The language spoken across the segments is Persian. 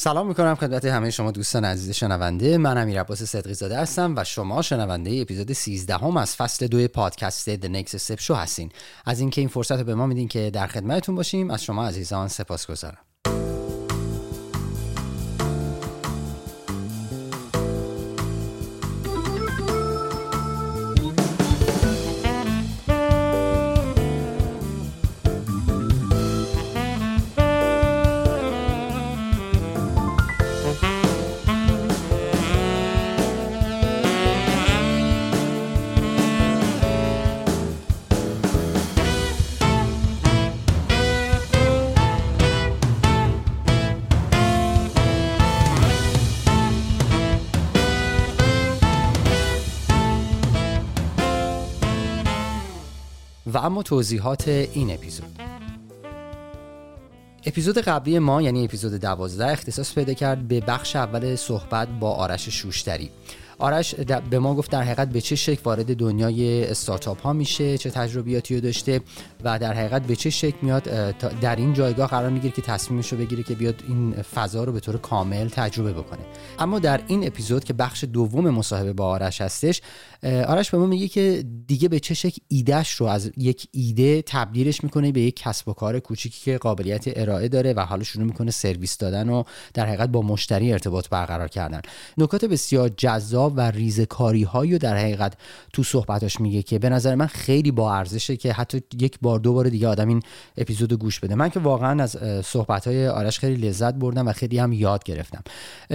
سلام می‌کنم خدمت همه شما دوستان عزیز شنونده. من امیر عباس صدقی زاده هستم و شما شنونده اپیزود 13 هم از فصل دو پادکست The Next Step Show هستین. از اینکه این فرصت رو به ما میدین که در خدمتتون باشیم از شما عزیزان سپاس توضیحات این اپیزود. اپیزود قبلی ما یعنی اپیزود دوازده اختصاص پیدا کرد به بخش اول صحبت با آرش شوشتری. آرش به ما گفت در حقیقت به چه شکل وارد دنیای استارتاپ ها میشه چه تجربیاتی رو داشته و در حقیقت به چه شکل میاد در این جایگاه قرار می‌گیره که تصمیمش رو بگیره که بیاد این فضا رو به طور کامل تجربه بکنه. اما در این اپیزود که بخش دوم مصاحبه با آرش هستش آرش به ما میگه که دیگه به چه شکل ایدهش رو از یک ایده تبدیلش می‌کنه به یک کسب و کار کوچیکی که قابلیت ارائه داره و حالا شروع می‌کنه سرویس دادن و در حقیقت با مشتری ارتباط برقرار کردن. نکات بسیار جذاب و ریزکاری هایی در حقیقت تو صحبتاش میگه که به نظر من خیلی با ارزشه که حتی یک بار دو بار دیگه آدم این اپیزود گوش بده. من که واقعا از صحبت های آرش خیلی لذت بردم و خیلی هم یاد گرفتم.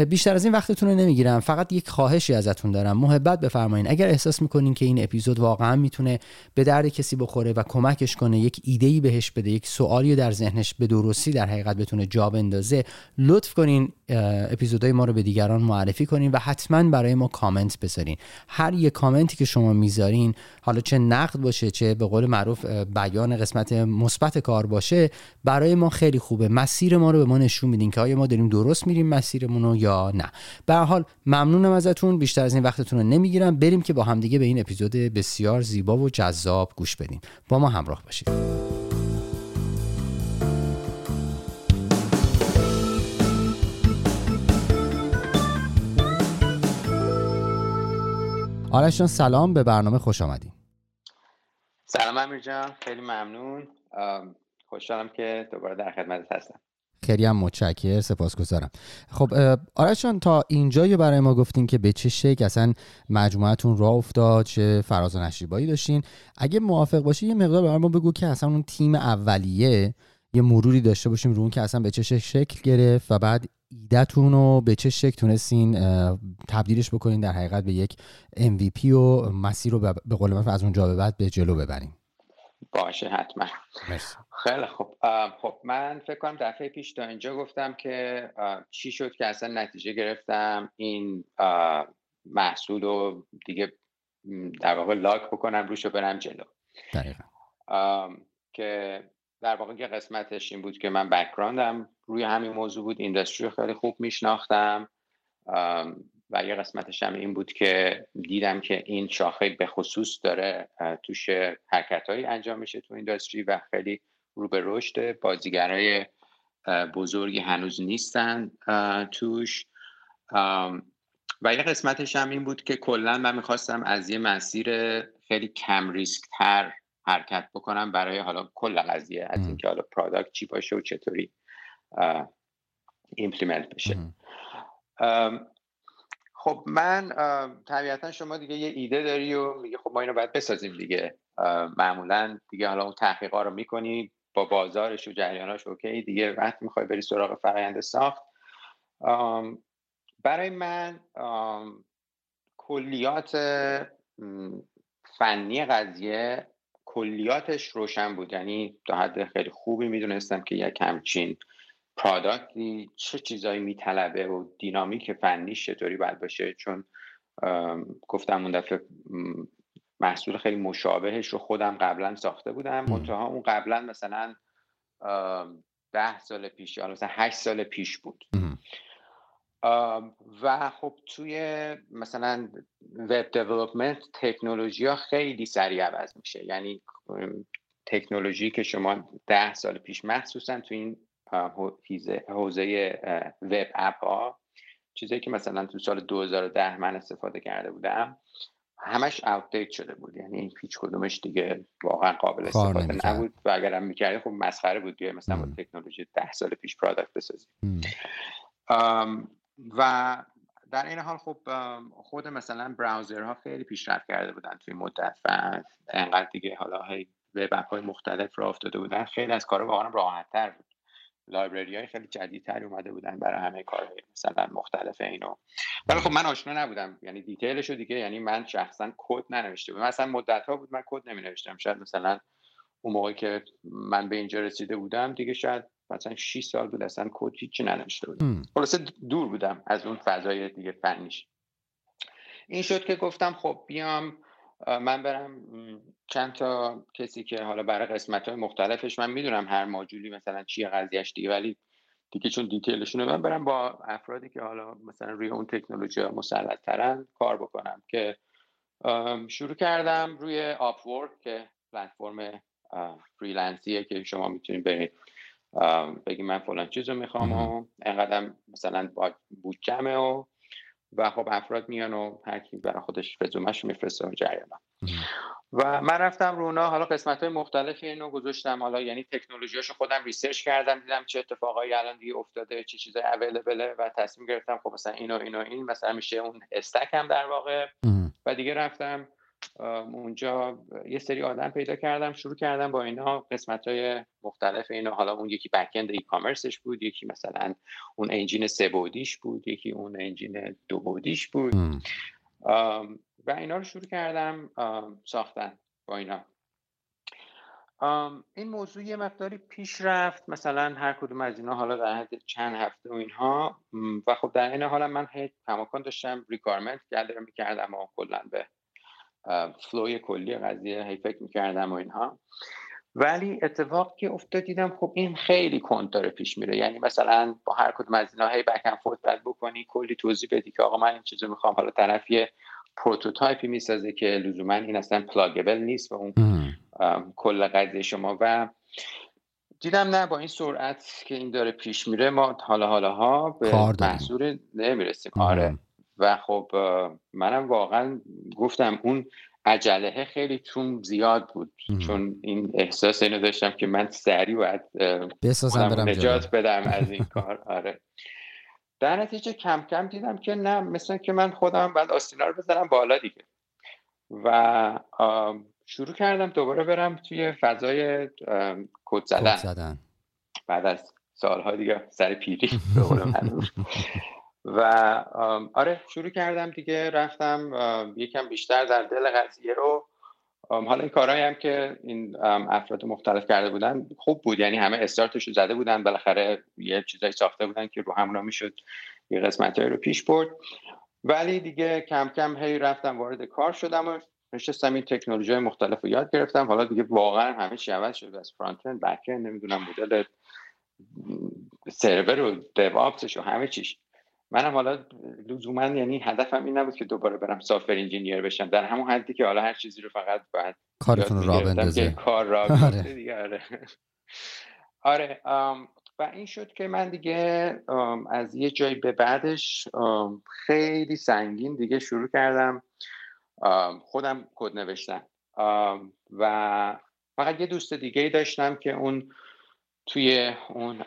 بیشتر از این وقتتون رو نمی‌گیرم. فقط یک خواهشی ازتون دارم. محبت بفرمایید اگر احساس می‌کنین که این اپیزود واقعا می‌تونه به درد کسی بخوره و کمکش کنه یک ایده ای بهش بده یک سوالی در ذهنش به درستی در حقیقت بتونه جا بندازه لطف کنین اپیزودهای ما رو به دیگران معرفی کنین و حتما برای ما کامنت بذارین. هر یک کامنتی که شما می‌ذارین حالا چه نقد باشه چه به قول معروف بیان قسمت مثبت کار باشه برای ما خیلی خوبه. مسیر ما رو به ما نشون میدین که آیا ما داریم درست میریم مسیرمون رو یا نه. به حال ممنونم ازتون. بیشتر از این وقتتون رو نمی‌گیرم. بریم که با همدیگه به این اپیزود بسیار زیبا و جذاب گوش بدیم. با ما همراه باشید. آرش جان سلام به برنامه خوش آمدیم سلام امیر جان خیلی ممنون. خوشحالم که دوباره در خدمت هستم. خیلی هم متشکر سپاسگزارم. خب آرش جان تا اینجا برای ما گفتین که به چه شکل اصلا مجموعتون راه افتاد چه فراز و نشیبایی داشتین. اگه موافق باشی یه مقدار برای ما بگو که اصلا اون تیم اولیه یه مروری داشته باشیم رو اون که اصلا به چه شکل گرفت و بعد ایدهتون رو به چه شکل تونستین تبدیلش بکنین در حقیقت به یک MVP و مسیر رو به قول از اونجا به بعد به جلو ببریم باشه حتما. خیلی خب خب من فکر کنم دفعه پیش تا اینجا گفتم که چی شد که اصلا نتیجه گرفتم این محصول رو دیگه در واقع لاک بکنم روش رو برم جلو. دقیقا. که در واقع یه قسمتش این بود که من بکراندم روی همین موضوع بود اینداستری خیلی خوب میشناختم. و یه قسمتش هم این بود که دیدم که این شاخه به خصوص داره توش حرکت انجام میشه تو اینداستری و خیلی رو به رشد بازیگرای بزرگی هنوز نیستن توش. و یه قسمتش هم این بود که کلا من می‌خواستم از یه مسیر خیلی کم ریسک تر حرکت بکنم برای حالا کل قضیه از اینکه حالا پرادکت چی باشه و چطوری implement بشه. خب من طبیعتا شما دیگه یه ایده داری و میگه خب ما اینو باید بسازیم دیگه. معمولا دیگه حالا اون تحقیقا رو می‌کنی با بازارش و جریاناش اوکی دیگه وقت می‌خوای بری سراغ فرآیند ساخت. برای من کلیات فنی قضیه کلیاتش روشن بود. یعنی تا حد خیلی خوبی می‌دونستم که یک همچین پرادکتی چه چیزایی میطلبه و دینامیک فنیش چطوری باید باشه. چون گفتم اون دفعه محصول خیلی مشابهش رو خودم قبلا ساخته بودم. منتها اون قبلا مثلا ده سال پیش یا مثلا هشت سال پیش بود. و خب توی مثلا وب دیولپمنت تکنولوژی ها خیلی سریع عوض میشه. یعنی تکنولوژی که شما ده سال پیش مخصوصا تو این حوزه وب اپ ها چیزی که مثلا تو سال 2010 من استفاده کرده بودم همش اوتدیت شده بود. یعنی هیچ کدومش دیگه واقعا قابل استفاده نبود و اگرم می‌کردی خب مسخره بود دیگه مثلا با تکنولوژی ده سال پیش پرادکت بسازی. و در این حال خب خود مثلا براوزرها خیلی پیشرفت کرده بودن توی مدت و انقدر دیگه حالا هی وب های مختلف را افتاده بودن. خیلی از کارا واقعا راحت تر بود. library های خیلی جدیدتری اومده بودن برای همه کارهای مثلا مختلف اینو. ولی خب من آشنا نبودم. یعنی detail ش رو دیگه یعنی من شخصا کد ننوشته بودم. مثلا مدت ها بود من کد نمی نوشتم شاید مثلا اون موقعی که من به اینجا رسیده بودم دیگه شاید مثلا 6 سال بود اصلا کد هیچی ننوشته بودم خلاصه دور بودم از اون فضای دیگه فنیش. این شد که گفتم خب بیام من برم چند تا کسی که حالا برای قسمت های مختلفش من می‌دونم هر ماجولی مثلا چیه قضیهش دیگه ولی دیگه چون detail شون من برم با افرادی که حالا مثلا روی اون تکنولوژی ها مسلط ترن کار بکنم که شروع کردم روی آپ که پلتفرم freelance یه که شما می‌تونید برید. بگی من فلان چیز رو می‌خوام و انقدر مثلا با بودجمه و و خب افراد میان و هر کی برای خودش رزومش میفرسته و جریان. و من رفتم رو اونا حالا قسمت های مختلف اینو گذاشتم. حالا یعنی تکنولوژیاشو خودم research کردم دیدم چه اتفاقایی الان دیگه افتاده چه چیزای available ه و تصمیم گرفتم خب مثلا اینو اینو این مثلا میشه اون stack هم در واقع. و دیگه رفتم. اونجا یه سری آدم پیدا کردم شروع کردم با اینا قسمت های مختلف اینا. حالا اون یکی backend e-commerce ش بود یکی مثلا اون انجین سه بودیش بود یکی اون انجین دو بودیش بود. و اینا رو شروع کردم ساختن با اینا. این موضوع یه مقداری پیش رفت. مثلا هر کدوم از اینا حالا در حد چند هفته و اینها. و خب در این حالا من هی کماکان داشتم ریکارمنت گدر می‌کردم و کلا به فلوی کلی قضیه هی فکر می‌کردم و اینها. ولی اتفاق که افتاد دیدم خب این خیلی کند داره پیش میره. یعنی مثلا با هر کدوم از اینا هی back and forth باید بکنی کلی توضیح بدی که آقا من این چیزو می‌خوام. حالا طرف یه prototype ی می‌سازه که لزوما این اصلا pluggable نیست و اون کل قضیه شما. و دیدم نه با این سرعت که این داره پیش میره ما حالا حالا ها به محصول نمی‌رسیم. آره. و خب منم واقعا گفتم اون عجله خیلی چون زیاد بود. چون این احساس اینو داشتم که من سریع باید نجات بدم از این کار. آره. در نتیجه کم کم دیدم که نه مثلا که من خودم بعد آستینا رو بزنم بالا دیگه. و شروع کردم دوباره برم توی فضای کد زدن. زدن. بعد از سالها دیگه سر پیری و آره شروع کردم دیگه رفتم یکم بیشتر در دل قضیه رو. حالا این کارهایی هم که این افراد مختلف کرده بودن خوب بود. یعنی همه استارتش رو زده بودن بالاخره یه چیزایی ساخته بودن که رو هم می‌شد یه قسمت رو پیش برد. ولی دیگه کم کم هی رفتم وارد کار شدم و نشستم این تکنولوژی مختلف رو یاد گرفتم. حالا دیگه واقعا همه چی عوض شده. از فرانت اند بک نمی‌دونم مدل سرور و دیوآپسش و همه چیش. منم حالا لزوما یعنی هدفم این نبود که دوباره برم سافر انجینیر بشم. در همون حدی که حالا هر چیزی رو فقط باید کارتون را بندازه. کار را آره. دیگه آره, آره و این شد که من دیگه از یه جایی به بعدش خیلی سنگین دیگه شروع کردم خودم کد نوشتم و فقط یه دوست دیگه ای داشتم که اون توی اون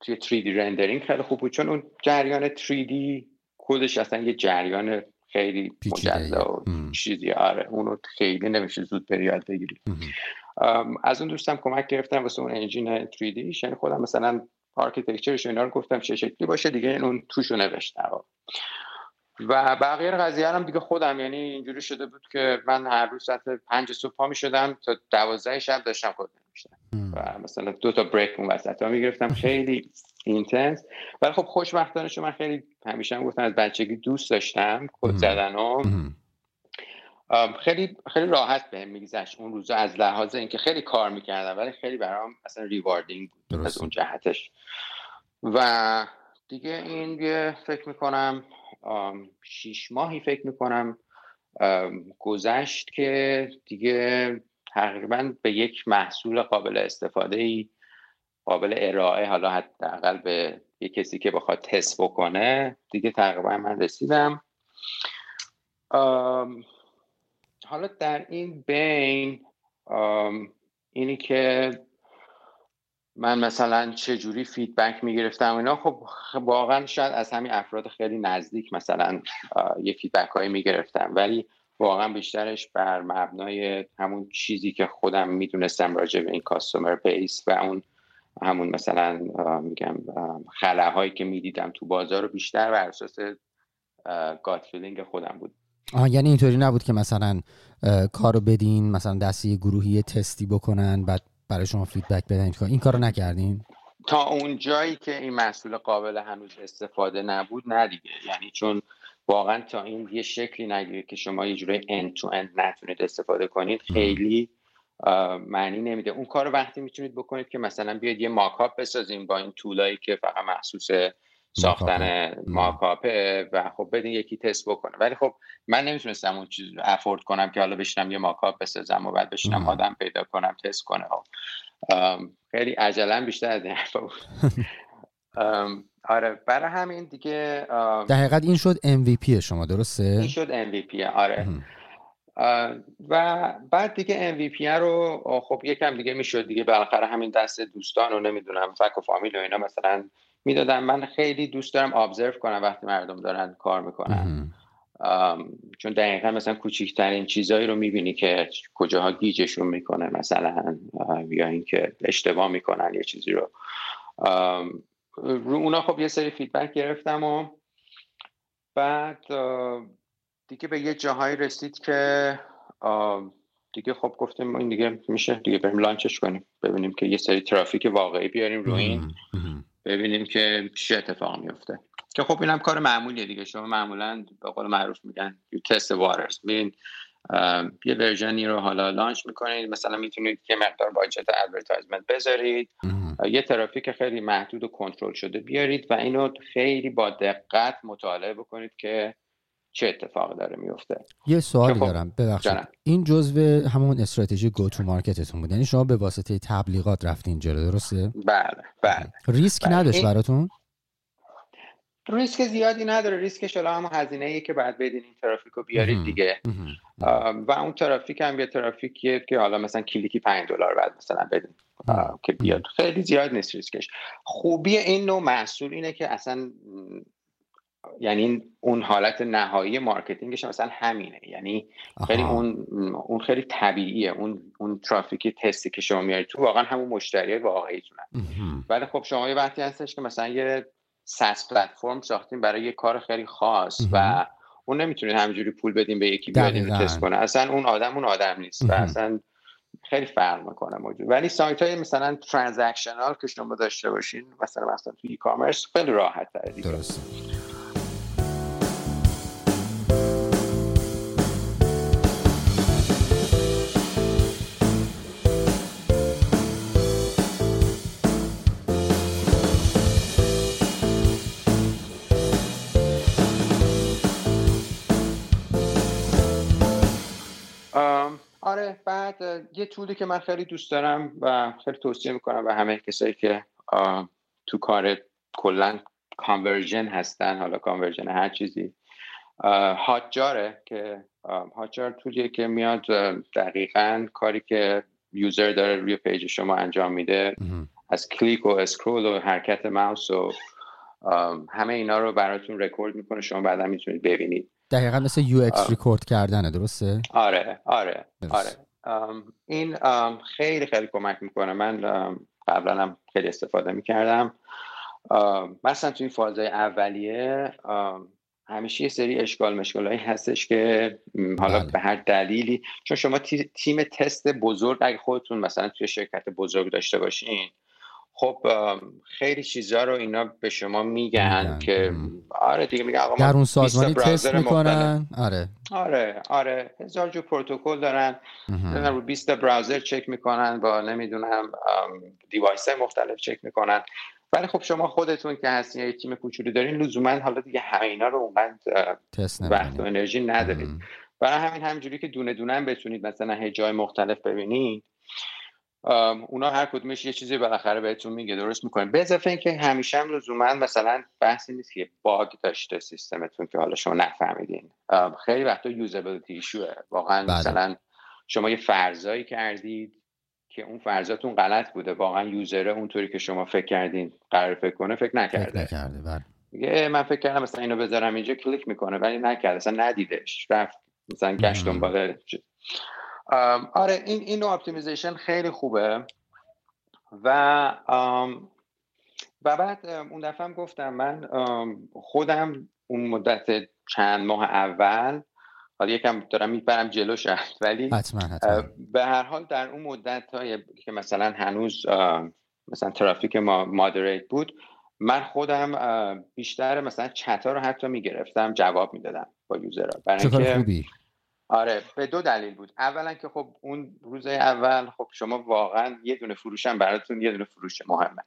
توی 3D rendering خیلی خوب بود. چون اون جریان 3D کدش اصلا یه جریان خیلی مجزا و چیزی. آره اونو خیلی نمیشه زود بری یاد بگیری از اون دوستم کمک گرفتم واسه اون engine 3D یعنی خودم مثلا architecture ش اینا رو گفتم چه شکلی باشه دیگه اون توشو نوشتم. و بقیه قضیه هم دیگه خودم یعنی اینجوری شده بود که من هر روز ساعت پنج صبح پا می شدم تا دوازده شب داشتم کد و مثلا دو تا break اون وسط ها می‌گرفتم. خیلی intense ولی خب خوشبختانه من خیلی همیشه هم گفتم از بچگی دوست داشتم کد زدن و خیلی خیلی راحت بهم میگذشت اون روزا از لحاظ اینکه خیلی کار می‌کردم ولی خیلی برام اصلا rewarding بود از اون جهتش. و دیگه این یه فکر می‌کنم شیش ماهی فکر می‌کنم گذشت که دیگه تقریبا به یک محصول قابل استفاده ای قابل ارائه حالا حداقل به یه کسی که بخواد تست بکنه دیگه تقریبا من رسیدم. حالا در این بین اینی که من مثلا چه جوری فیدبک می‌گرفتم اینا خب واقعا شاید از همین افراد خیلی نزدیک مثلا یه feedback هایی می‌گرفتم. ولی واقعا بیشترش بر مبنای همون چیزی که خودم می‌دونستم راجع به این customer base و اون همون مثلا میگم خلاهایی که می‌دیدم تو بازار رو بیشتر بر اساس gut feeling خودم بود. آه یعنی اینطوری نبود که مثلا کارو بدین مثلا دستی گروهی تستی بکنن بعد برای شما فیدبک بدن این کارو نکردین؟ تا اون جایی که این محصول قابل هنوز استفاده نبود نه دیگه. یعنی چون واقعا تا این یه شکلی نگیره که شما یه جوری end تو end نتونید استفاده کنید خیلی معنی نمیده. اون کار وقتی می‌تونید بکنید که مثلا بیاید یه ماکاپ بسازیم با این طولایی که فقط محسوس ساختن ماکاپه. و خب بدین یکی تست بکنه. ولی خب من نمی‌تونستم اون چیز افورد کنم که حالا بشینم یه ماکاپ بسازم و بعد بشینم آدم پیدا کنم تست کنه. خیلی عجلا بیشتر از این بود. آره برای همین دیگه در حقیقت این شد MVP شما درسته؟ این شد MVP آره. و بعد دیگه MVP رو خب یکم دیگه می‌شد دیگه بالاخره همین دست دوستان رو نمی‌دونم فک و فامیل و اینا مثلا می‌دادم من خیلی دوست دارم ابزرو کنم وقتی مردم دارن کار می‌کنن. چون دقیقا مثلا کوچکترین چیزهایی رو می‌بینی که کجاها گیجشون می‌کنه مثلا یا اینکه اشتباه می‌کنن یه چیزی رو. رو اونا خب یه سری فیدبک گرفتم و بعد دیگه به یه جاهایی رسید که دیگه خب گفتیم این دیگه میشه دیگه بریم لانچش کنیم ببینیم که یه سری ترافیک واقعی بیاریم روی این ببینیم که چه اتفاق میفته. که خب اینم کار معمولیه دیگه شما معمولا به قول معروف میگن یو تست واترز میرین یه version ی رو حالا launch می‌کنید مثلا می‌تونید یه مقدار budget advertisement بذارید. یه ترافیک خیلی محدود و کنترل شده بیارید و اینو خیلی با دقت مطالعه بکنید که چه اتفاقی داره میفته. یه سوالی خب دارم. ببخشید. این جزو همون استراتژی go to market تون بود. یعنی شما به واسطه تبلیغات رفتین جلو درسته؟ بله بله. ریسک بله. نداشت براتون؟ ریسک زیادی نداره. ریسکش حالا هم هزینه ای که بعد بدین این ترافیک رو بیارید دیگه. و اون ترافیک هم یه ترافیکیه که حالا مثلا کلیکی 5 دلار بعد مثلا بدین که بیاد. خیلی زیاد نیست ریسکش. خوبی این نوع محصول اینه که اصلا یعنی اون حالت نهایی marketing ش مثلا همینه. یعنی خیلی اون اون خیلی طبیعیه. اون اون ترافیک تستی که شما میارید تو واقعا همون مشتری واقعیتونه. ولی خب شما یه وقتی هستش که مثلا یه SaaS platform ساختیم برای یه کار خیلی خاص و اون نمی‌تونید همینجوری پول بدیم به یکی بیاد اینو تست کنه. اصلا اون آدم اون آدم نیست و اصلا خیلی فرق می‌کنه موجود ولی سایت های مثلا ترانزکشنال که شما داشته باشین مثلا مثلا تو ای کامرس خیلی راحت تره درست یه tool ی که من خیلی دوست دارم و خیلی توصیه می‌کنم به همه کسایی که تو کار کلا conversion هستن حالا conversion هر چیزی. Hotjar ه که Hotjar tool یه که میاد دقیقا کاری که user داره روی page شما انجام میده. از کلیک و scroll و حرکت ماوس و همه اینا رو براتون رکورد می‌کنه. شما بعدا می‌تونید ببینید. دقیقا مثل یو اکس ریکورد کردنه درسته؟ آره آره آره. این خیلی خیلی کمک می‌کنه من قبلا هم خیلی استفاده می‌کردم مثلا توی فازهای اولیه همیشه یه سری اشکال مشکل هایی هستش که حالا بله. به هر دلیلی چون شما تیم تست بزرگ اگه خودتون مثلا توی شرکت بزرگ داشته باشین خب خیلی چیزا رو اینا به شما میگن که آره دیگه میگن آقا در اون سازمانی تست می‌کنن. آره. آره آره. هزار جو پروتکل دارن. رو 20 براوزر چک می‌کنن با نمی‌دونم دیوایس مختلف چک می‌کنن. ولی خب شما خودتون که هستین یه تیم کوچولو دارین لزوما حالا دیگه همه اینا رو اونقدر وقت و انرژی ندارید. برای همین همینجوری که دونه دونه بتونید مثلا هی جای مختلف ببینید. اونا هر کدومش یه چیزی بالاخره بهتون میگه درست می‌کنه به اضافه اینکه همیشه هم لزوما مثلا بحثی نیست که باگ داشته سیستمتون که حالا شما نفهمیدین. خیلی وقتا usability issue ه واقعا بله. مثلا شما یه فرضایی کردید که اون فرضاتون غلط بوده. واقعا user ه اونطوری که شما فکر کردین قرار فکر کنه فکر نکرده. فکر نکرده بله. میگه من فکر کردم مثلا اینو بذارم اینجا کلیک می‌کنه ولی نکرده. مثلا ندیدش رفت. مثلا گشت دنبال آره این این نوع optimization خیلی خوبه. و و بعد اون دفعه هم گفتم من خودم اون مدت چند ماه اول حالا یکم دارم می‌برم جلو شد ولی حتما حتما. به هر حال در اون مدت های که مثلا هنوز مثلا ترافیک ما مادریت بود من خودم بیشتر مثلا چتا رو حتی می‌گرفتم جواب می‌دادم با یوزرها. برای خوبی. آره به دو دلیل بود. اولا که خب اون روز اول خب شما واقعا یه دونه فروشم براتون یه دونه فروش مهمه.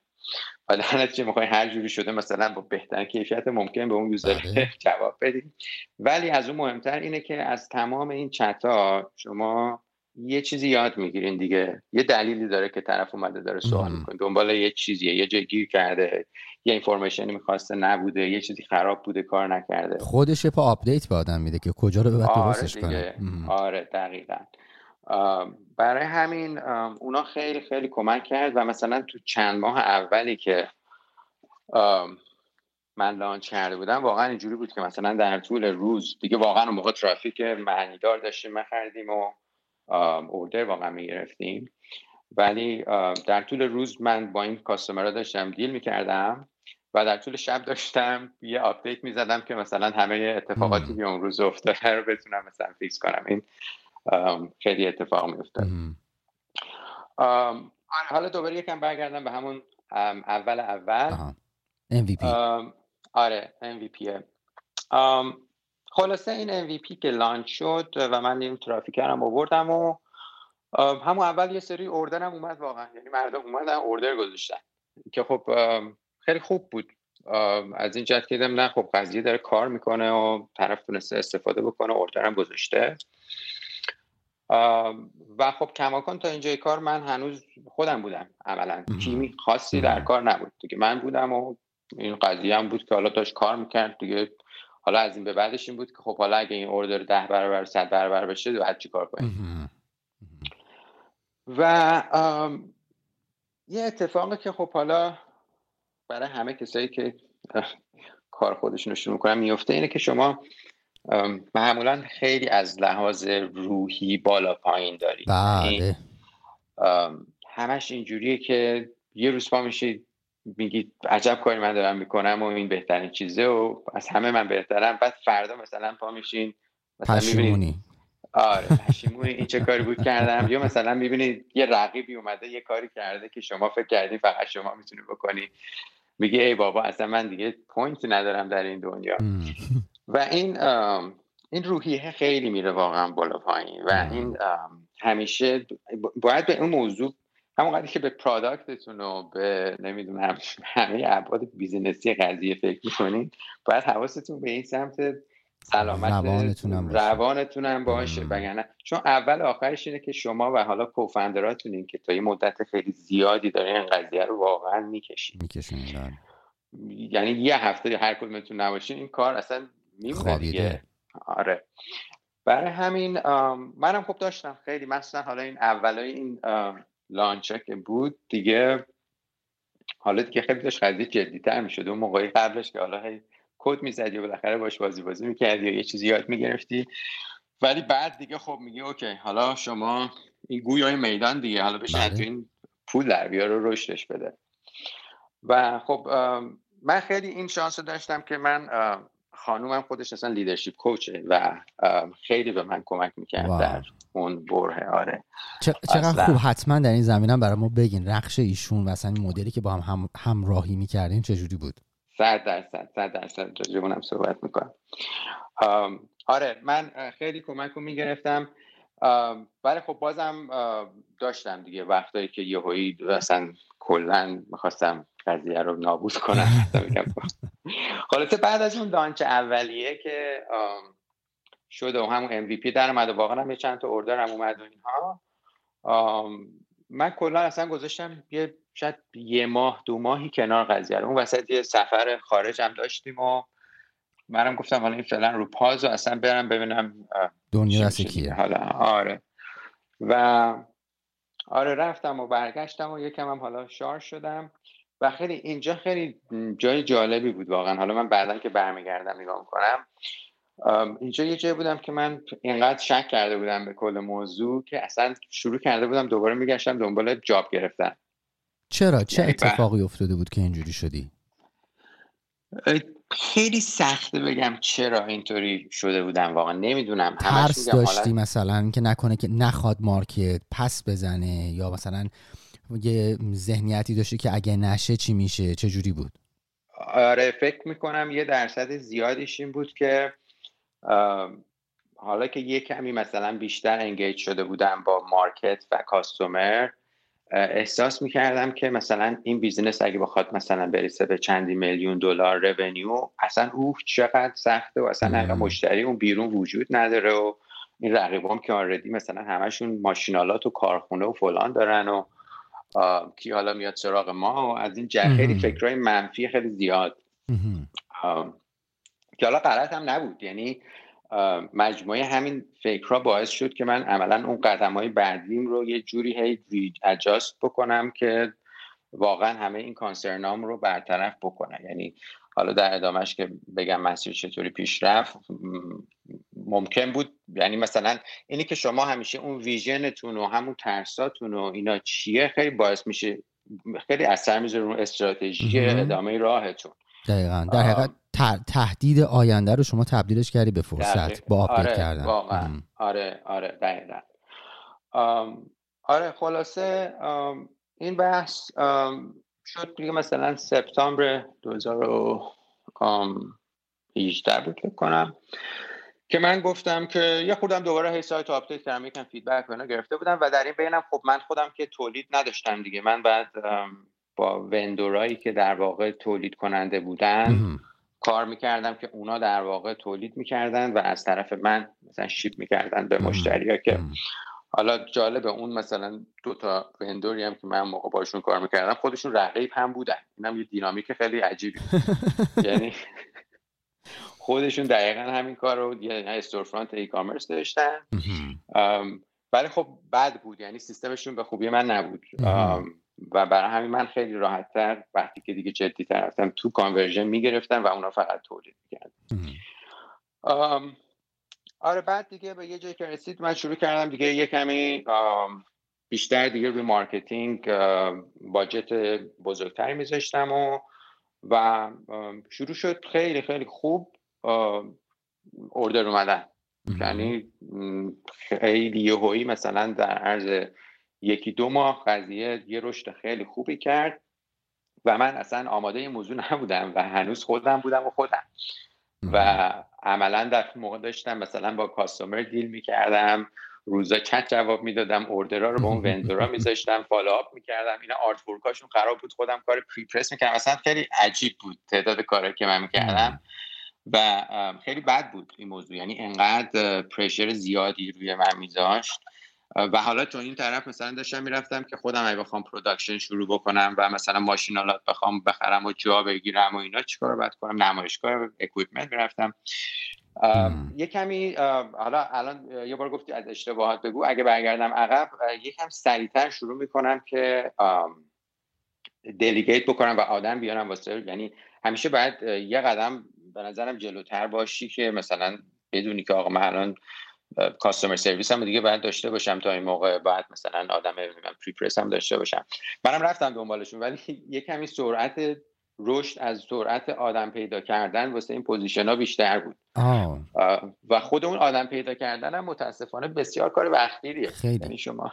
و در نتیجه می‌خوای هر جوری شده مثلا با بهترین کیفیت ممکن به اون user بله. جواب بدید ولی از اون مهمتر اینه که از تمام این چتا شما یه چیزی یاد می‌گیرین دیگه. یه دلیلی داره که طرف اومده داره سوال می‌کنه. دنبال یه چیزیه. یه جای گیر کرده. یه information ی می‌خواسته نبوده. یه چیزی خراب بوده. کار نکرده. خودش یه update به آدم میده که کجا رو بیاره درستش کنه. آره دقیقا. برای همین اونا خیلی خیلی کمک کرد و مثلا تو چند ماه اولی که من launch کرده بودم واقعا اینجوری بود که مثلا در طول روز دیگه واقعا اون موقع traffic معنیدار داشتیم خریدیم و order واقعا می‌گرفتیم ولی در طول روز من با این customer ها داشتم deal می‌کردم و در طول شب داشتم یه update می‌زدم که مثلا همه اتفاقاتی که اون روز افتاده رو بتونم مثلا fix کنم. این خیلی اتفاق میفته حالا دوباره یکم برگردم به همون اول اول. MVP آره MVP خلاصه این MVP که لانچ شد و من این ترافیکرم آوردم و همون اول یه سری اوردرم اومد واقعا. یعنی مردم اومدن اوردر گذاشتن. که خب خیلی خوب بود. از این جهت که نه خب قضیه داره کار می‌کنه و طرف تونسته استفاده بکنه اوردرم گذاشته. و خب کماکان تا اینجای کار من هنوز خودم بودم. عملا تیمی خاصی در کار نبود. دیگه من بودم و این قضیه هم بود که حالا داشت کار می‌کرد. دیگه حالا از این به بعدش این بود که خب حالا اگه این اوردر ده برابر صد برابر بشه باید چی کار کنیم؟ و یه اتفاقی که خب حالا برای همه کسایی که کار خودشون رو شروع می‌کنن میفته اینه که شما معمولا خیلی از لحاظ روحی بالا پایین دارید. بله. همش اینجوریه که یه روز پا میشید میگید عجب کاری من دارم می‌کنم و این بهترین چیزه و از همه من بهترم. بعد فردا مثلا پا میشین مثلا آره پشیمونی. این چه کاری بود کردم؟ یا مثلا می‌بینید یه رقیبی اومده یه کاری کرده که شما فکر کردی فقط شما می‌تونی بکنی. میگه ای بابا اصلا من دیگه پوینت ندارم در این دنیا. و این این روحیه خیلی میره واقعا بالا پایین. و این همیشه باید به اون موضوع همون که به پرادکتتون و به نمی‌دونم همه ابعاد بیزینسی قضیه فکر می‌کنین باید حواستون به این سمت سلامت روانتونم باشه, روانتونم باشه. وگرنه چون اول آخرش اینه که شما و حالا کوفندراتونین که تا یه مدت خیلی زیادی داره این قضیه رو واقعا می‌کشین. می‌کشین بله. یعنی یه هفته هر کدومتون نباشین این کار اصلا میمونه آره. برای همین منم خوب داشتم. خیلی مثلا حالا این اولای این لانچه که بود دیگه حالا دیگه خیلی داشت قضیه جدیتر می‌شد. اون موقعی قبلش که حالا هی کد می‌زدی و بالاخره باش بازی بازی می‌کردی یا یه چیزی یاد می‌گرفتی. ولی بعد دیگه خب میگه اوکی حالا شما این گویای میدان دیگه حالا بشه بله. این پول در بیار رو رشدش بده. و خب من خیلی این شانس داشتم که من خانومم خودش اصلا لیدرشپ کوچه و خیلی به من کمک می‌کرد در اون بره. آره. چقدر خوب. حتما در این زمینم برای ما بگین رخش ایشون و اصلا مدلی که با هم, هم همراهی می‌کردین چجوری بود؟ صد درصد صد درصد هم صحبت می‌کنم. آره من خیلی کمک رو می‌گرفتم. ولی خب بازم داشتم دیگه وقتایی که یهویی اصلا کلا می‌خواستم قضیه رو نابود کنم. خلاصه بعد از اون دانچ اولیه که شده و همون MVP در اومد و واقعا هم چند تا اوردر هم اومد و اینها. من کلا اصلا گذاشتم یه شاید یه ماه دو ماهی کنار قضیه رو. اون وسط یه سفر خارج هم داشتیم و منم گفتم حالا این فعلا رو پاز و اصلا برم ببینم دنیا دست کیه؟ حالا آره. و آره رفتم و برگشتم و یکم هم حالا شار شدم. و خیلی اینجا خیلی جای جالبی بود واقعا. حالا من بعدا که برمیگردم نگاه می‌کنم. اینجا یه جایی بودم که من اینقدر شک کرده بودم به کل موضوع که اصلا شروع کرده بودم دوباره میگشتم دنبال جاب گرفتن. چرا؟ چه یعنی اتفاقی افتاده بود که اینجوری شدی؟ خیلی سخته بگم چرا اینطوری شده بودم واقعا. نمی‌دونم. ترس داشتی مثلا که نکنه که نخواد market پس بزنه یا مثلا یه ذهنیتی داشتی که اگه نشه چی میشه؟ چه جوری بود؟ آره فکر می‌کنم یه درصد زیادیش این بود که حالا که یه کمی مثلا بیشتر engage شده بودم با market و customer احساس می‌کردم که مثلا این business اگه بخواد مثلا برسه به چندین میلیون دلار revenue اصلا اوه چقدر سخته و اصلا اگه مشتری اون بیرون وجود نداره و این رقیبام که آردی مثلا همشون ماشینالات و کارخونه و فلان دارن و کی حالا میاد سراغ ما؟ و از این خیلی فکرهای منفی خیلی زیاد. که حالا غلط هم نبود. یعنی مجموعه همین فکرها باعث شد که من عملا اون قدم های بعدیم رو یه جوری هی اجاست بکنم که واقعا همه این کانسرنام رو برطرف بکنه. یعنی حالا در ادامهش که بگم مسیر چطوری پیش رفت ممکن بود یعنی مثلا اینی که شما همیشه اون vision تون و همون ترساتون و اینا چیه خیلی باعث میشه خیلی اثر می‌ذاره اون استراتژی ادامه راهتون. دقیقا. در حقیقت تهدید آینده رو شما تبدیلش کردی به فرصت با update آره، کردن. آره آره دقیقا. آره خلاصه این بحث شد دیگه مثلا سپتامبر 2018 بود فکر کنم. که من گفتم که یه خودم دوباره هی سایت update کردم یکم feedback و گرفته بودم و در این بینم خب من خودم که تولید نداشتم دیگه. من بعد با vendor ایی که در واقع تولید کننده بودن کار می‌کردم که اونا در واقع تولید می‌کردن و از طرف من مثلا ship می‌کردن به مشتری ها که حالا جالب اون مثلا دو تا vendor ی هم که من موقع باشون کار می‌کردم خودشون رقیب هم بودن. اینم یه dynamic خیلی عجیبی. یعنی خودشون دقیقا همین کار رو یه storefront e-commerce داشتن ولی خب بد بود. یعنی سیستمشون به خوبی من نبود. و برای همین من خیلی راحتتر وقتی که دیگه جدی تر رفتم تو conversion می‌گرفتم و اونا فقط تولید می‌کردن. آره بعد دیگه به یه جایی که رسید من شروع کردم دیگه یه کمی بیشتر دیگه روی marketing باجت بزرگتری میذاشتم و و شروع شد خیلی خیلی خوب اوردر اومدن. یعنی خیلی یهویی مثلا در عرض یکی دو ماه قضیه یه رشد خیلی خوبی کرد و من اصلا آماده این موضوع نبودم و هنوز خودم بودم و خودم. و عملا در موقع داشتم مثلا با کاستومر دیل می‌کردم روزا چت جواب می‌دادم order ها رو با اون vendor ا میذاشتم follow up می‌کردم اینا artwork اشون خراب بود خودم کار prepress می‌کردم. اصلا خیلی عجیب بود تعداد کارهایی که من می‌کردم. و خیلی بد بود این موضوع. یعنی انقدر pressure زیادی روی من میذاشت. و حالا تو این طرف مثلا داشتم می‌رفتم که خودم اگه بخوام production شروع بکنم و مثلا ماشین‌آلات بخوام بخرم و جا بگیرم و اینا چیکار باید کنم؟ نمایشگاه equipment می‌رفتم. یه کمی حالا الان یه بار گفتی از اشتباهات بگو. اگه برگردم عقب یکم سریعتر شروع می‌کنم که دلیگیت بکنم و آدم بیارم واسه یعنی همیشه باید یه قدم به نظرم جلوتر باشی که مثلا بدونی که آقا من الان کاستومر سرویس هم دیگه باید داشته باشم تا این موقع بعد مثلا آدم پری پرس هم داشته باشم. منم رفتم دنبالشون ولی یه کمی سرعت رشد از سرعت آدم پیدا کردن واسه این position ها بیشتر بود. و خود اون آدم پیدا کردن هم متاسفانه بسیار کار وقتیه. یعنی شما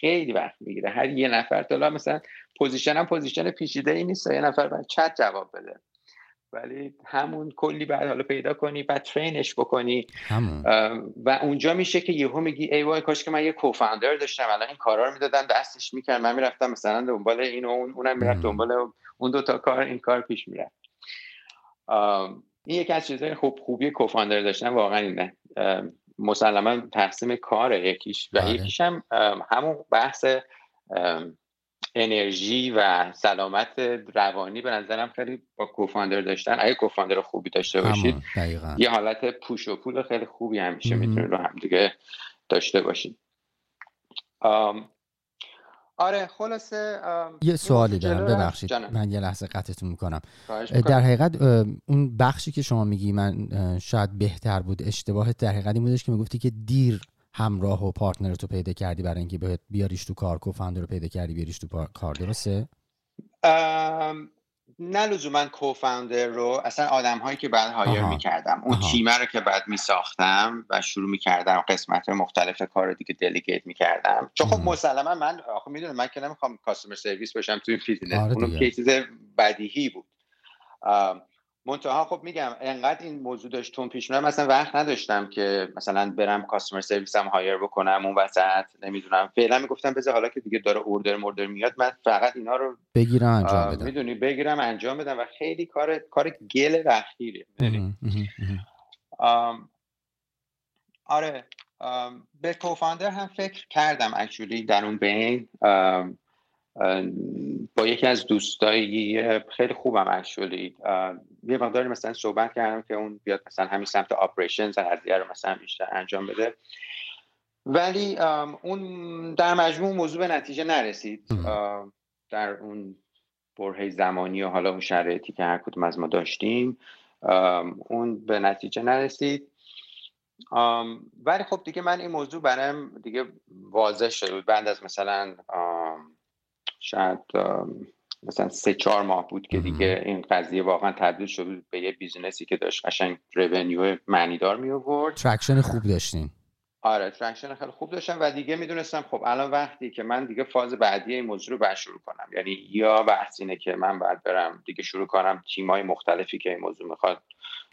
خیلی وقت می‌گیره. هر یه نفر تا مثلا position هم position پیچیده ای نیست. یه نفر باید چت جواب بده. ولی همون کلی بعد حالا پیدا کنی بعد train ش بکنی. و اونجا میشه که یهو میگی ای وای کاش که من یه co-founder داشتم. الان این کارا رو می‌دادم دستش می‌کرد. من می‌رفتم مثلا دنبال این و اون اونم می‌رفت دنبال اون دو تا کار این کار پیش می‌رفت. این یکی از چیزهای خوب خوبی کوفاندر داشتن واقعا اینه. مسلما تقسیم کاره یکیش. و بله. یکیش هم همون بحث انرژی و سلامت روانی به نظرم خیلی با کوفاندر داشتن. اگه کوفاندر خوبی داشته باشید یه حالت پوش و پول خیلی خوبی همیشه می‌تونید رو هم دیگه داشته باشید. آره خلاصه یه سوالی دارم. ببخشید. من یه لحظه قطعتون می‌کنم. در حقیقت اون بخشی که شما میگی من شاید بهتر بود اشتباهت در حقیقت این بودش که می‌گفتی که دیر همراه و partner تو پیدا کردی برای اینکه بیاریش تو کار co-founder رو پیدا کردی بیاریش تو کار درسته؟ نه لزوما co-founder رو اصلا آدم هایی که بعد hire می‌کردم اون تیمه رو که بعد میساختم و شروع می‌کردم قسمت مختلف کار رو دیگه delegate می‌کردم. چون خب مسلما من آخه می‌دونم من که نمی‌خوام customer service باشم توی business آره اونم که چیز بدیهی بود. منتها خب میگم انقدر این موضوع داشت تون پیش میرم مثلا وقت نداشتم که مثلا برم کاستمر سرویس هم هایر بکنم اون وسط نمی‌دونم. فعلا می‌گفتم بذار حالا که دیگه داره اوردر مردر میاد من فقط اینا رو بگیرم انجام بدم. می‌دونی بگیرم انجام بدم و خیلی کار کار گل وقتیه آره به کوفاندر هم فکر کردم اکچولی در اون بین. با یکی از دوستایی خیلی خوبم اکچولی یه مقداری مثلا صحبت کردم که اون بیاد مثلا همین سمت آپریشنز قضیه رو مثلا بیشتر انجام بده. ولی اون در مجموع موضوع به نتیجه نرسید. در اون برهه زمانی و حالا اون شرایطی که هر کدوم از ما داشتیم اون به نتیجه نرسید. ولی خب دیگه من این موضوع برام دیگه واضح شده بود. بعد از مثلا شاید مثلا سه چهار ماه بود که دیگه این قضیه واقعا تبدیل شد. به یه business ی که داشت قشنگ revenue معنیدار می آورد. traction خوب داشتین. آره traction خیلی خوب داشتم و دیگه می‌دونستم خب الان وقتی که من دیگه فاز بعدی این موضوع رو باید شروع کنم. یعنی یا بحث اینه که من باید برم دیگه شروع کنم تیمای مختلفی که این موضوع می‌خواد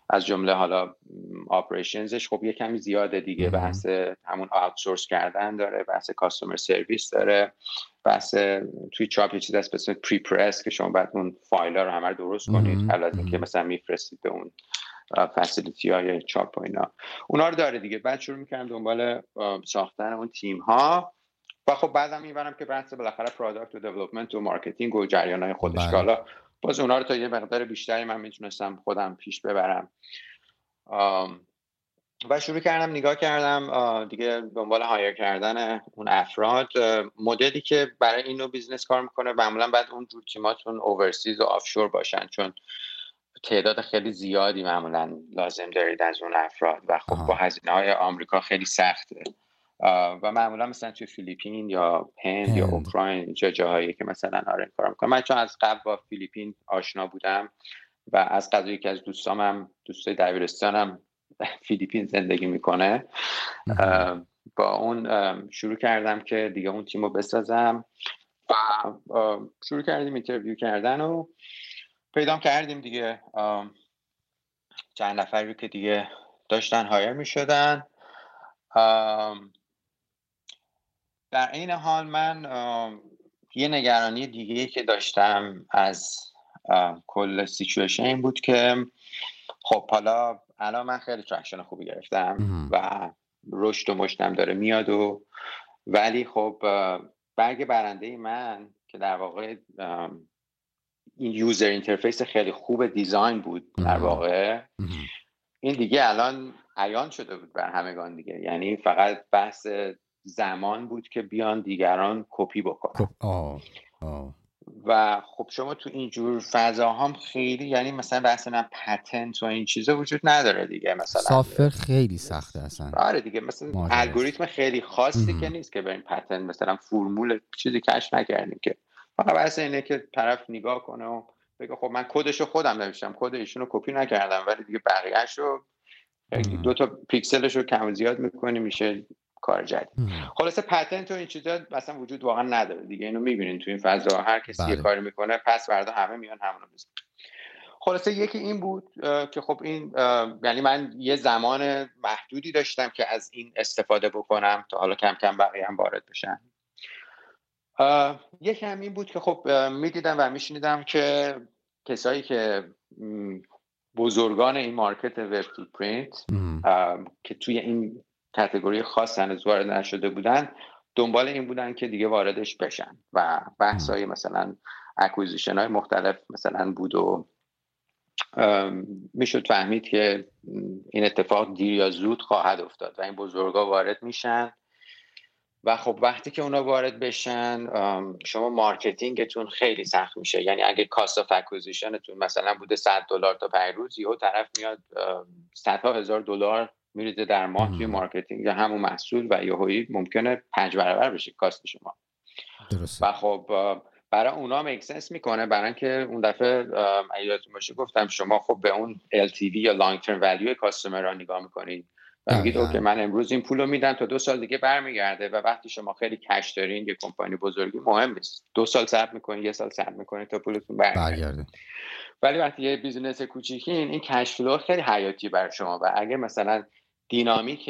از جمله حالا operations ش خب یه کمی زیاده دیگه. بحث همون outsource کردن داره بحث customer service داره بحث توی چاپ یه چیز هست به prepress که شما باید اون فایل ها رو همه درست کنید. قبل که مثلا میفرستید به اون facility های چاپ و اینا. اونا رو داره دیگه. بعد شروع می‌کنم دنبال ساختن اون تیم ها. و خب بعدم می‌برم که بحث بالاخره product و development و marketing و جریان های خودش که حالا باز اونا رو تا یه مقدار بیشتری من می‌تونستم خودم پیش ببرم. و شروع کردم نگاه کردم دیگه دنبال hire کردن اون افراد. مدلی که برای این نوع business کار می‌کنه معمولا باید اون جور تیماتون overseas و offshore باشن چون تعداد خیلی زیادی معمولا لازم دارید از اون افراد. و خب با هزینه های آمریکا خیلی سخته. و معمولا مثلا توی فیلیپین یا هند یا اوکراین اینجا جاهایی که مثلا آره کار می‌کنم من چون از قبل با فیلیپین آشنا بودم و از قضا یکی از دوستامم دوستای دبیرستانم فیلیپین زندگی می‌کنه با اون شروع کردم که دیگه اون تیم رو بسازم و شروع کردیم interview کردن و پیدا کردیم دیگه. چند نفری که دیگه داشتن hire می شدن در این حال من یه نگرانی دیگه که داشتم از کل سیچویشن این بود که خب حالا الان من خیلی traction خوبی گرفتم و رشد و مشتریم داره میاد و ولی خب برگ برنده من که در واقع این user interface خیلی خوب design بود در واقع این دیگه الان عیان شده بود بر همگان دیگه. یعنی فقط بحث زمان بود که بیان دیگران کپی بکنن. خب، و خب شما تو اینجور فضاها هم خیلی یعنی مثلا بحث نه patent و این چیزا وجود نداره دیگه مثلا. software خیلی سخته اصلا. آره دیگه مثلا الگوریتم خیلی خاصی که نیست که این patent مثلا فرمول چیزی کشف نکردیم که. فقط بحث اینه که طرف نگاه کنه و بگه خب من کدشو خودم نوشتم کد ایشون رو کپی نکردم ولی دیگه بقیهش رو دو تا پیکسلش رو کم زیاد می‌کنی میشه کار جدید. خلاصه پتنت و این چیزا اصلا وجود واقعا نداره دیگه. اینو می‌بینین تو این فضا. هر کسی یه بله. کاری می‌کنه پس فردا همه میان همونو می‌زنن. خلاصه یکی این بود که خب این یعنی من یه زمان محدودی داشتم که از این استفاده بکنم تا حالا کم کم بقیه هم وارد بشن. یکی هم این بود که خب می‌دیدم و میشنیدم که کسایی که بزرگان این market web to print که توی این category خاص هنوز وارد نشده بودن دنبال این بودن که دیگه واردش بشن و بحث های مثلا acquisition های مختلف مثلا بود و می‌شد فهمید که این اتفاق دیر یا زود خواهد افتاد و این بزرگا وارد میشن. و خب وقتی که اونا وارد بشن شما marketing تون خیلی سخت میشه. یعنی اگه cost of acquisition تون مثلا بوده 100 دلار تا روز یهو طرف میاد صدها هزار دلار میریزه در ماه توی marketing. یا همون محصول و یهویی ممکنه پنج برابر بشه cost شما. درسته. و خب برای اونا make sense می‌کنه. برای اینکه اون دفعه یادتون باشه گفتم شما خب به اون LTV یا long term value customer را نگاه می‌کنید. و میگید okay من امروز این پول رو میدم تا دو سال دیگه برمیگرده و وقتی شما خیلی cash دارین یه کمپانی بزرگی مهم نیست. دو سال صبر می‌کنید یه سال صبر می‌کنید تا پولتون برگرده. ولی وقتی یه business کوچیکین این cash flow خیلی حیاتی برای شما. و اگه مثلا دینامیک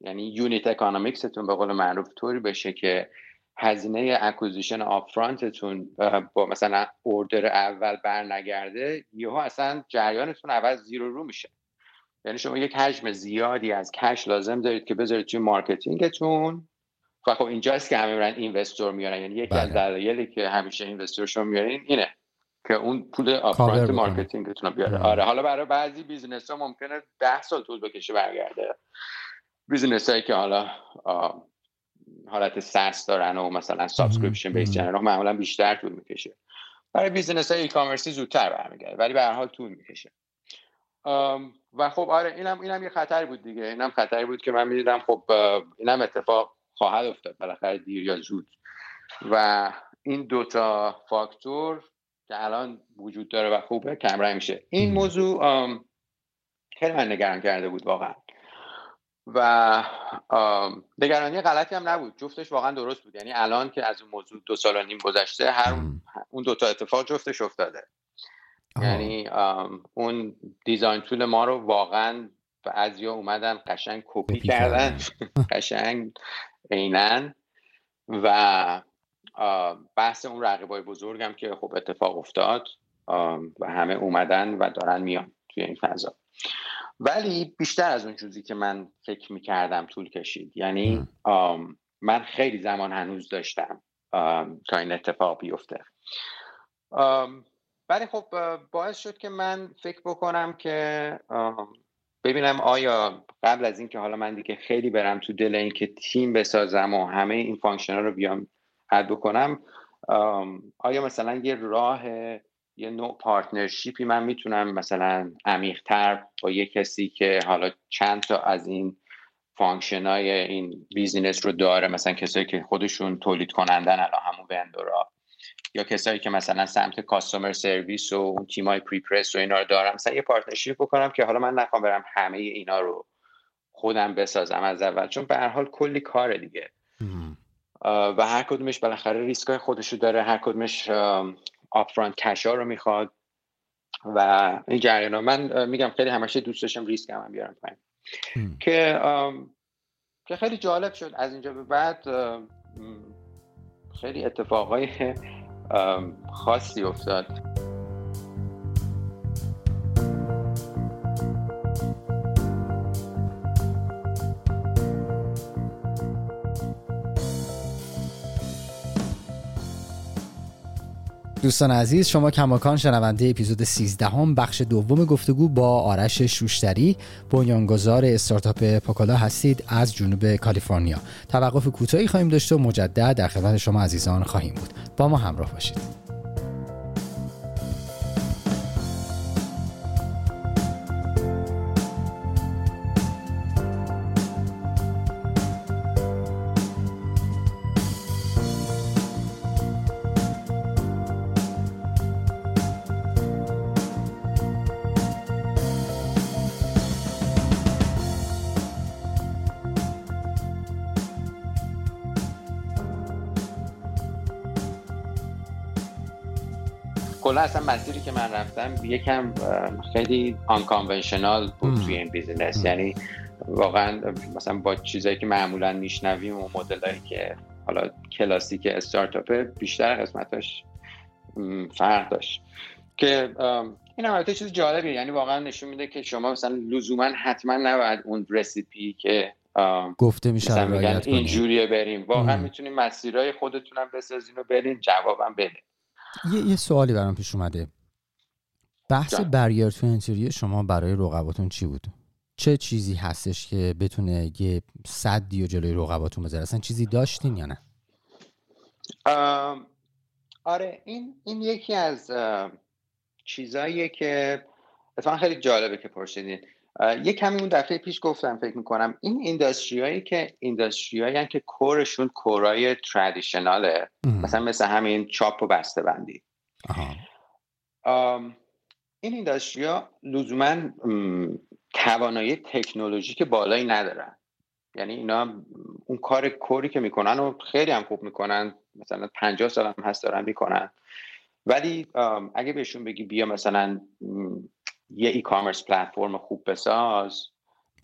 یعنی unit economics تون به قول معروف طوری بشه که هزینه acquisition upfront تون با مثلا order اول بر نگرده یهو اصلا جریانتون اول زیرو رو میشه. یعنی شما یک حجم زیادی از cash لازم دارید که بذارید توی marketing تون. و خب اینجاست که همه میرن investor میارن. یعنی یکی از بله. دلایلی که همیشه investor شما میارین اینه. که اون پول upfront marketing تون رو بیاره بله. آره. حالا برای بعضی business ها ممکنه ده سال طول بکشه برگرده. business هایی که حالا حالت سرس دارن و مثلا subscription based چنل معمولا بیشتر طول می‌کشه. برای business های e-commerce ی زودتر برمیگرده ولی به هر حال طول می‌کشه. و خب آره اینم اینم یه خطری بود دیگه. اینم خطری بود که من می‌دیدم خب اینم اتفاق خواهد افتاد بالاخره دیر یا زود. و این دوتا فاکتور که الان وجود داره و خوبه کمرنگ میشه. این موضوع خیلی من نگران کرده بود واقعا. و نگرانی غلطی هم نبود. جفتش واقعا درست بود. یعنی الان که از اون موضوع دو سال و نیم گذشته هر اون دوتا اتفاق جفتش افتاده. یعنی اون دیزاین طول ما رو واقعا بعضیا اومدن قشنگ کپی کردن. قشنگ عینا. و بحث اون رقیبای بزرگم که خب اتفاق افتاد و همه اومدن و دارن میان توی این فضا. ولی بیشتر از اون چیزی که من فکر می‌کردم طول کشید. یعنی من خیلی زمان هنوز داشتم تا این اتفاق بیفته. ولی خب باعث شد که من فکر بکنم که ببینم آیا قبل از اینکه حالا من دیگه خیلی برم تو دل اینکه تیم بسازم و همه این function ها رو بیام add بکنم. آیا مثلا یه راه یه نوع partnership ی من می‌تونم مثلا عمیقتر با یه کسی که حالا چند تا از این function های این business رو داره مثلا کسایی که خودشون تولید کنندن الان همون vendor ا یا کسایی که مثلا سمت customer service و اون تیمای prepress و اینا رو دارم مثلا یه partnership بکنم که حالا من نخوام برم همه اینا رو خودم بسازم از اول. چون به هر حال کلی کار دیگه. و هر کدومش بالاخره ریسک های خودشو داره هر کدومش آپفرانت کشا رو می‌خواد. و این جریان من میگم خیلی همشه دوست داشتم ریسک هم, بیارم پایین. که که خیلی جالب شد از اینجا به بعد خیلی اتفاقای خاصی افتاد. دوستان عزیز شما کماکان شنونده اپیزود 13 هم بخش دوم گفتگو با آرش شوشتری بنیانگذار استارتاپ پاکالا هستید از جنوب کالیفرنیا. توقف کوتاهی خواهیم داشت و مجدد در خدمت شما عزیزان خواهیم بود. با ما همراه باشید. کلا اصلا مسیری که من رفتم یکم خیلی unconventional بود توی این business یعنی واقعا مثلا با چیزایی که معمولا میشنویم و مدلایی که حالا کلاسیک استارتاپ بیشتر قسمتاش فرق داشت. که این هم چیز جالبیه. یعنی واقعا نشون میده که شما مثلا لزوما حتما نباید اون recipe که گفته میشه میگن اینجوریه بریم. واقعا می‌تونیم مسیرهای خودتونم بسازین و برین جوابم بده. یه, یه سوالی برام پیش اومده. بحث بریر تو انتری شما برای رقباتون چی بود؟ چه چیزی هستش که بتونه یه صدی و جلوی رقباتون بذاره؟ اصلا چیزی داشتین یا نه؟ آره این این یکی از چیزاییه که اتفاقا خیلی جالبه که پرسیدین. یه کمی اون دفعه پیش گفتم فکر می‌کنم این اینداستری هایی که اینداستری هایی که کورشون کورای تردیشناله. مثلا مثل همین چاپ و بسته بندی. این اینداستری ها لزوما توانایی تکنولوژیک بالایی ندارن. یعنی اینا اون کار کوری که می‌کنن و خیلی هم خوب می‌کنن. مثلا 50 سال هم هست دارن می‌کنن. ولی اگه بهشون بگی بیا مثلا یه ای کامرس پلتفرم خوب بساز.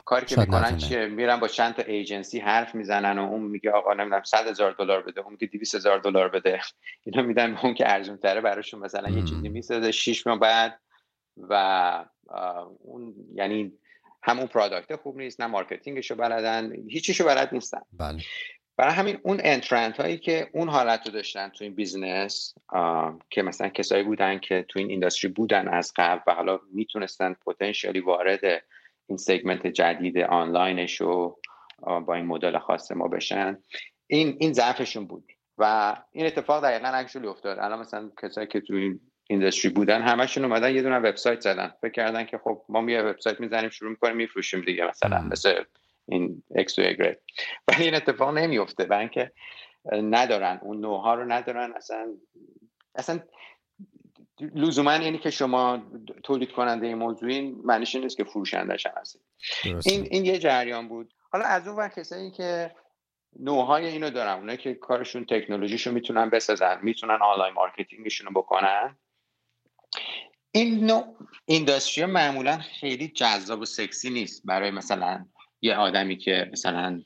کاری که می‌کنن چیه میرن با چند تا ایجنسی حرف می‌زنن و اون میگه آقا نمی‌دونم 100 هزار دلار بده اون میگه 200 هزار دلار بده. اینا میدن اون که ارزون تره براشون مثلا یه چیزی می‌سازه 6 ماه بعد و اون یعنی همون product خوب نیست نه marketing شو بلدن هیچیشو بلد نیستن. بله. برای همین اون entrant هایی که اون حالت رو داشتن تو این business که مثلا کسایی بودن که تو این industry بودن از قبل و حالا می‌تونستن potentially وارد این segment جدید آنلاینش رو با این مدل خاص ما بشن این این ضعفشون بود. و این اتفاق دقیقا actually افتاد. الان مثلا کسایی که تو این industry بودن همشون اومدن یه دونه وبسایت زدن. فکر کردن که خب ما یه وبسایت می‌زنیم شروع می‌کنیم میفروشیم دیگه مثلا. مثل این اکس و ولی این اتفاق نمیفته. برای اینکه ندارن. اون know-how رو ندارن. اصلا اصلا لزوما یعنی که شما تولید کننده این موضوعی معنیش نیست که فروشندش هم هستید. این این یه جریان بود. حالا از اون وقت کسایی که know-how ی اینو دارن اونایی که کارشون تکنولوژیشو می‌تونن بسازن می‌تونن online marketing شون رو بکنن این نوع اینداستری معمولا خیلی جذاب و سکسی نیست برای مثلا یه آدمی که مثلا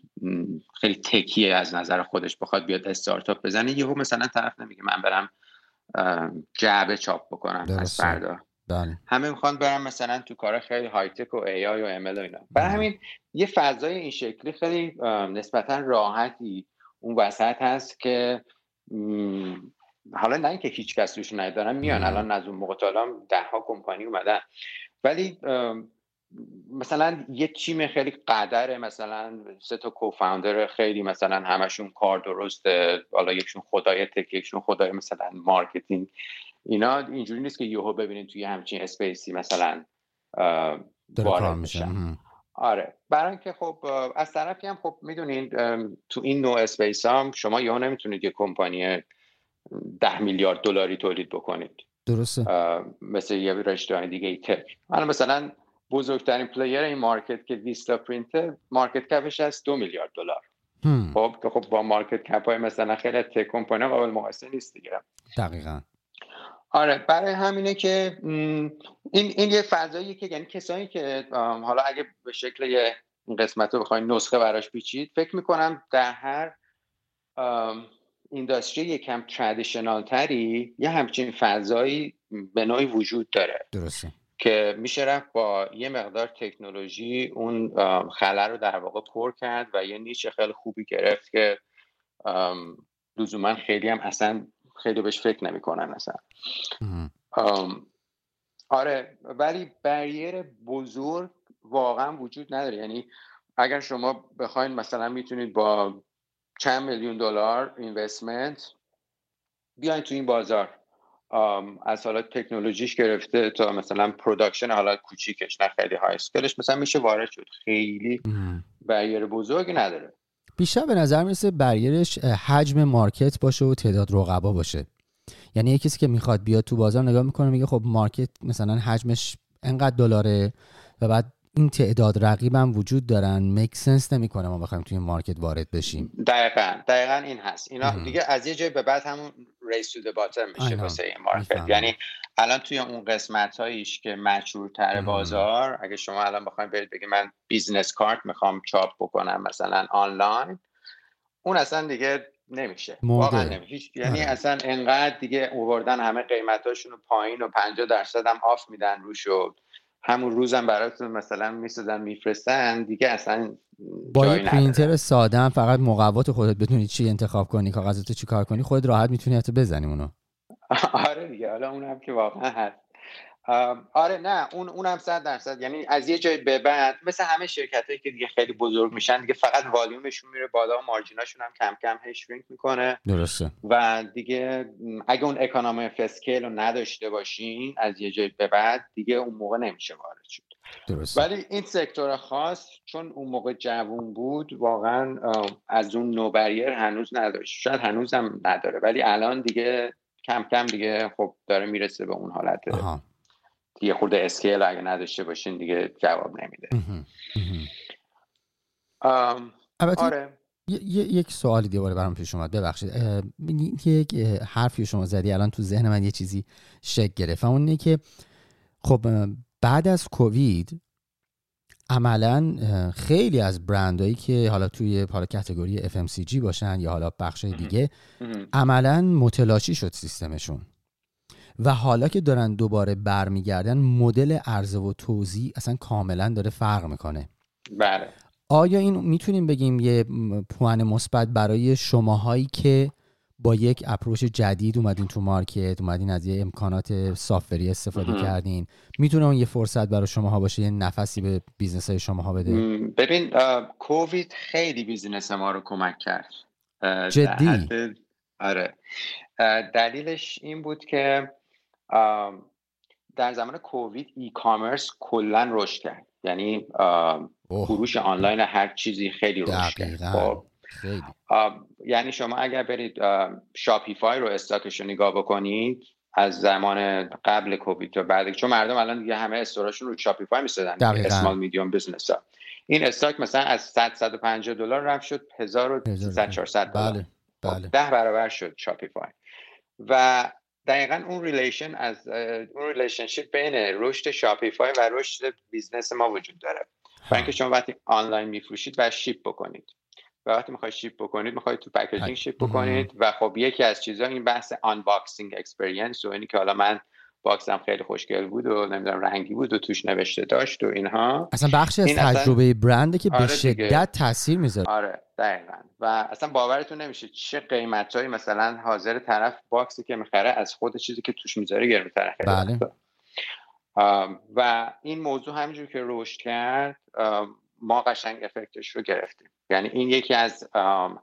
خیلی تکیه از نظر خودش بخواد بیاد استارتاپ بزنه یهو مثلا طرف نمیگه من برم جعبه چاپ بکنم از فردا. بله. همه می‌خوان برم مثلا تو کار خیلی های تک و ای آی و ام و اینا. برای همین یه فضای این شکلی خیلی نسبتا راحتی اون وسط هست که حالا نه اینکه هیچ کس توش ندارن میان. الان از اون موقع ده ها کمپانی اومدن. ولی مثلا یه تیم خیلی قدره مثلا سه تا co-founder خیلی مثلا همشون کار درسته حالا یکشون خدای tech یکشون خدای مثلا marketing. اینا اینجوری نیست که یهو ببینید توی همچین space ی مثلا وارد میشن. آره. برای اینکه خب از طرفی هم خب می‌دونین تو این نوع space هم شما یهو نمی‌تونید یه کمپانی ده میلیارد دلاری تولید بکنید. درسته. مثل یه رشته دیگه ای tech. مثلا بزرگترین player این market که ویستا پرینت market cap ش از دو میلیارد دلار. خب که خب با market cap های مثلا خیلی tech company قابل مقایسه نیست دیگه. دقیقا. آره برای همینه که این این یه فضایی که یعنی کسایی که حالا اگه به شکل یه قسمت رو بخواین نسخه براش بیچید فکر می‌کنم در هر اینداستری یکم تردیشنال تری یه همچین فضایی به نوعی وجود داره. درسته. که میشه رفت با یه مقدار تکنولوژی اون خلا رو در واقع پر کرد و یه نیچه خیلی خوبی گرفت که لزوما خیلی هم اصلا خیلی بهش فکر نمی‌کنن اصلا. آره ولی barrier بزرگ واقعا وجود نداره. یعنی اگر شما بخواین مثلا می‌تونید با چند میلیون دلار investment بیاین تو این بازار. از حالا تکنولوژیش گرفته تا مثلا production حالا کوچیکش نه خیلی های scale ش مثلا میشه وارد شد. خیلی barrier بزرگی نداره. بیشتر به نظر می‌رسه barrier ش حجم market باشه و تعداد رقبا باشه. یعنی یه کسی که می‌خواد بیاد تو بازار نگاه می‌کنه میگه خب market مثلا حجمش انقدر دلاره و بعد این تعداد رقیبم وجود دارن. make sense نمی‌کنه ما بخوایم توی market وارد بشیم. دقیقا دقیقا این هست. اینا دیگه از یه جای به بعد همون race to bottom میشه واسه این market یعنی الان توی اون قسمت هاییش که تر بازار اگه شما الان بخواید برید بگید من business card می‌خوام چاپ بکنم مثلا آنلاین اون اصلا دیگه نمیشه. واقعا نمیشه. یعنی آره. اصلا انقدر دیگه اووردن همه قیمتاشون رو پایین و 50 درصد هم off میدن روش همون روزم براتون مثلا می‌سازن میفرستن دیگه اصلا با یه پرینتر ساده هم فقط مقوات خودت بتونی چی انتخاب کنی کاغذاتو چی کار کنی خودت راحت می‌تونی حتی بزنی اونو. آره دیگه حالا اونم که واقعا هست. آره نه اون اونم صد درصد. یعنی از یه جای به بعد مثل همه شرکت هایی که دیگه خیلی بزرگ میشن دیگه فقط والیومشون میره بالا و margin اشون هم کم کم shrink می‌کنه. درسته. و دیگه اگه اون اکانومی فسکیل رو نداشته باشین از یه جای به بعد دیگه اون موقع نمیشه وارد شد. درسته. ولی این سکتور خاص چون اون موقع جوون بود واقعا از اون نوبریر هنوز نداشت. شاید هنوز هم نداره ولی الان دیگه کم کم دیگه خب داره می‌رسه به اون حالت. دیگه خورده اسکیل اگه نداشته باشین دیگه جواب نمیده. آره. یک سوالی دیواره برام پیش اومد ببخشید. یک حرفی شما زدی الان تو ذهن من یه چیزی شک گرفت. اون اینه که خب بعد از کووید عملا خیلی از برندهایی که حالا توی حالا کتگوری FMCG باشن یا حالا بخش دیگه عملا متلاشی شد سیستمشون. و حالا که دارن دوباره برمیگردن مدل عرضه و توزیع اصلا کاملا داره فرق می‌کنه. بله. آیا این می‌تونیم بگیم یه point مثبت برای شماهایی که با یک approach جدید اومدین تو market اومدین از یه امکانات software ی استفاده کردین؟ می‌تونه اون یه فرصت برای شماها باشه یه نفسی به business های شماها بده؟ ببین کووید خیلی business ما رو کمک کرد. جدی؟ آره. دلیلش این بود که در زمان کووید e-commerce کلا رشد کرد. یعنی فروش آنلاین هر چیزی خیلی رشد کرد. خب. یعنی شما اگر برید شاپیفای رو stock ش رو نگاه بکنید از زمان قبل کووید تا بعد چون مردم الان دیگه همه store اشون رو شاپیفای میسدن اسمال میدیوم بیزنس ها. این stock مثلا از 100 150 دلار رفت شد 1300 400 دلار. بله خب، بله. ده برابر شد شاپیفای و دقیقا اون relation از اون relationship بین رشد شاپیفای و رشد business ما وجود داره. برای اینکه شما وقتی آنلاین میفروشید و ship بکنید. و وقتی می‌خواید ship بکنید می‌خواید تو packaging ship بکنید. و خب یکی از چیزها این بحث unboxing experience و اینی که حالا من box م خیلی خوشگل بود و نمی‌دونم رنگی بود و توش نوشته داشت و اینها. اصلا بخشی از تجربه برند ه که به آره شدت تاثیر می‌ذاره. آره دقیقا. و اصلا باورتون نمیشه چه قیمتهایی مثلا حاضر طرف box ی که می‌خره از خود چیزی که توش می‌ذاره گرونتره بله. و این موضوع همینجور که رشد کرد ما قشنگ effect ش رو گرفتیم. یعنی این یکی از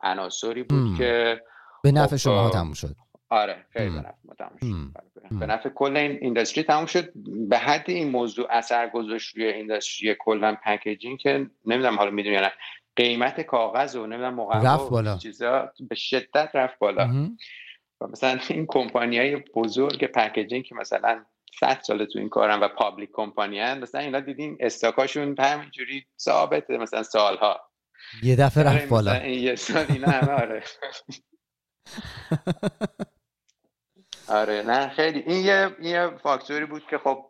عناصری بود که به نفع خب، شما تموم شد. آره خیلی به نفع ما تموم شد. به نفع کل این industry تموم شد. به حد این موضوع اثر گذاشت روی industry کلا packaging که نمی‌دونم حالا می‌دونی نه. قیمت کاغذ و نمی‌دونم مقوا چیزا به شدت رفت بالا. و مثلا این کمپانی های بزرگ packaging که مثلا 100 سال تو این کارن و public company ان مثلا اینا دیدین stock اشون همینجوری ثابته مثلا سالها. یه دفعه رفت بالا. این یه سال اینا همه آره. آره. نه خیلی. این یه, یه فاکتوری بود که خب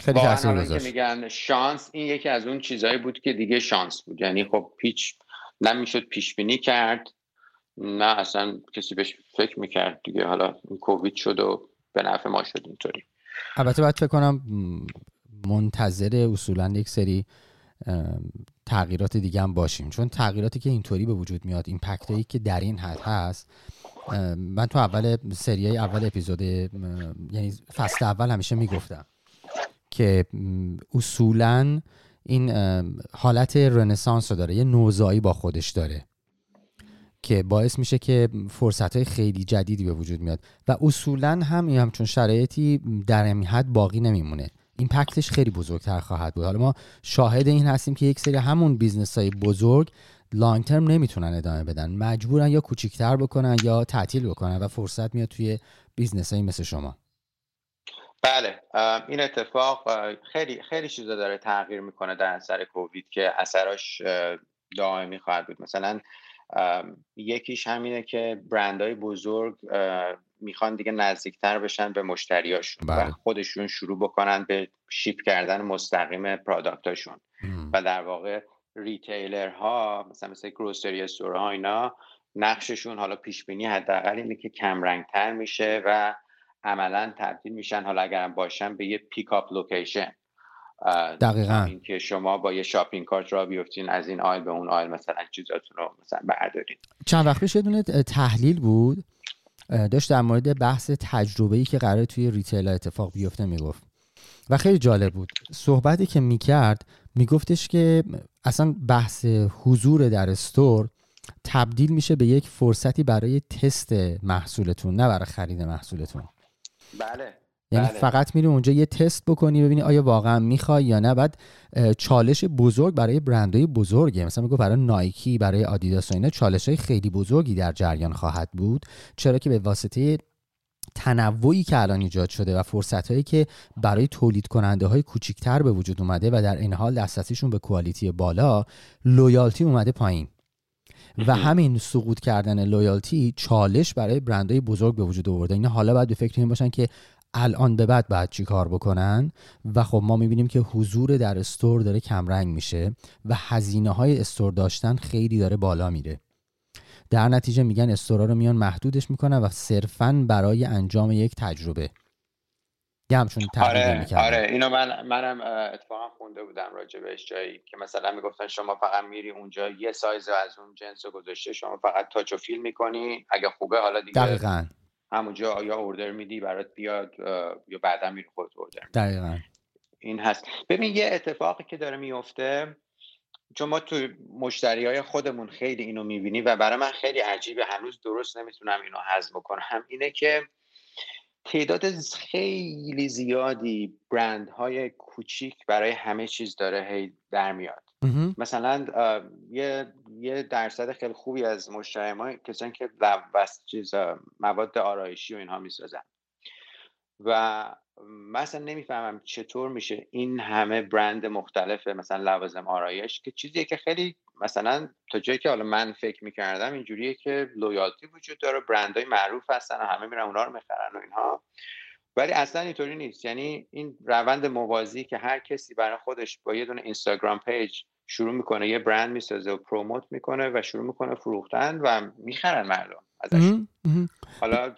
خیلی تاثیر گذاشت. میگن شانس این یکی از اون چیزهایی بود که دیگه شانس بود. یعنی خب پیچ نمی‌شد پیش بینی کرد نه اصلا کسی بهش فکر می‌کرد دیگه. حالا این کووید شد و به نفع ما شد اینطوری. البته باید فکر کنم منتظر اصولا یک سری تغییرات دیگه هم باشیم. چون تغییراتی که اینطوری به وجود میاد این هایی که در این حد هست من تو اول سریای اول اپیزود یعنی فصل اول همیشه می‌گفتم که اصولا این حالت رنسانس رو داره یه نوزایی با خودش داره که باعث میشه که فرصت های خیلی جدیدی به وجود میاد و اصولا هم این همچون شرایطی در این حد باقی نمیمونه. impact ش خیلی بزرگتر خواهد بود. حالا ما شاهد این هستیم که یک سری همون business های بزرگ long term نمی‌تونن ادامه بدن. مجبورن یا کوچیکتر بکنن یا تعطیل بکنن و فرصت میاد توی business های مثل شما. بله این اتفاق خیلی خیلی چیزا داره تغییر می‌کنه در اثر کووید که اثراش دائمی خواهد بود. مثلا یکیش همینه که برندهای بزرگ می‌خوان دیگه نزدیکتر بشن به مشتریاشون و بله. خودشون شروع بکنن به ship کردن مستقیم product اشون و در واقع retailer ها مثلا مثل grocery store ها اینا نقششون حالا پیش بینی حداقل اینه که کم رنگ تر میشه و عملا تبدیل میشن حالا اگرم باشن به یه pick up location دقیقا. اینکه شما با یه shopping cart راه بیفتین از این aisle به اون aisle مثلا چیزاتون رو مثلا بردارین. چند وقت پیش یه دونه تحلیل بود. داشت در مورد بحث تجربه‌ای که قرار توی retail اتفاق بیفته می‌گفت. و خیلی جالب بود. صحبتی که می‌کرد میگفتش که اصلا بحث حضور در استور تبدیل میشه به یک فرصتی برای تست محصولتون نه برای خرید محصولتون. بله یعنی بله. فقط میری اونجا یه تست بکنی ببینی آیا واقعا می‌خوای یا نه. بعد چالش بزرگ برای برندهای بزرگه. مثلا میگو برای نایکی برای آدیداس و اینا چالش های خیلی بزرگی در جریان خواهد بود. چرا که به واسطه تنوعی که الان ایجاد شده و فرصت هایی که برای تولید کننده های کوچیکتر به وجود اومده و در این حال دسترسیشون به quality بالا loyalty اومده پایین. و همین سقوط کردن loyalty چالش برای برندهای بزرگ به وجود آورده. اینا حالا باید به فکر این باشن که الان به بعد باید چی کار بکنن؟ و خب ما می‌بینیم که حضور در store داره کمرنگ میشه و هزینه های store داشتن خیلی داره بالا میره. در نتیجه میگن store ا رو میان محدودش می‌کنن و صرفا برای انجام یک تجربه. یه همچون آره آره اینو من منم اتفاقا خونده بودم راجع بهش جایی که مثلا می‌گفتن شما فقط میری اونجا یه سایز از اون جنس رو گذاشته شما فقط تاچ و فیل می‌کنی. اگه خوبه حالا دیگه دقیقاً. همونجا یا اوردر میدی برات بیاد یا بعدا میری خودت اوردر دقیقا. این هست. ببین یه اتفاقی که داره میفته چون ما تو مشتری های خودمون خیلی اینو می‌بینی و برای من خیلی عجیبه. هنوز درست نمی‌تونم اینو هضم بکنم. اینه که تعداد خیلی زیادی برند های کوچیک برای همه چیز داره هی در میاد. مثلا یه یه درصد خیلی خوبی از مشتری ما کسانی که چیز مواد آرایشی و اینها می‌سازن. و مثلا نمی‌فهمم چطور میشه این همه برند مختلف مثلا لوازم آرایش که چیزیه که خیلی مثلا تا جایی که حالا من فکر می‌کردم اینجوریه که لویالتی وجود داره برندهای معروف هستن و همه میرن اونا رو می‌خرن و اینها. ولی اصلا اینطوری نیست. یعنی این روند موازی که هر کسی برای خودش با یه دونه اینستاگرام page شروع می‌کنه یه برند می‌سازه و promote می‌کنه و شروع می‌کنه فروختن و می‌خرن مردم. ازش. حالا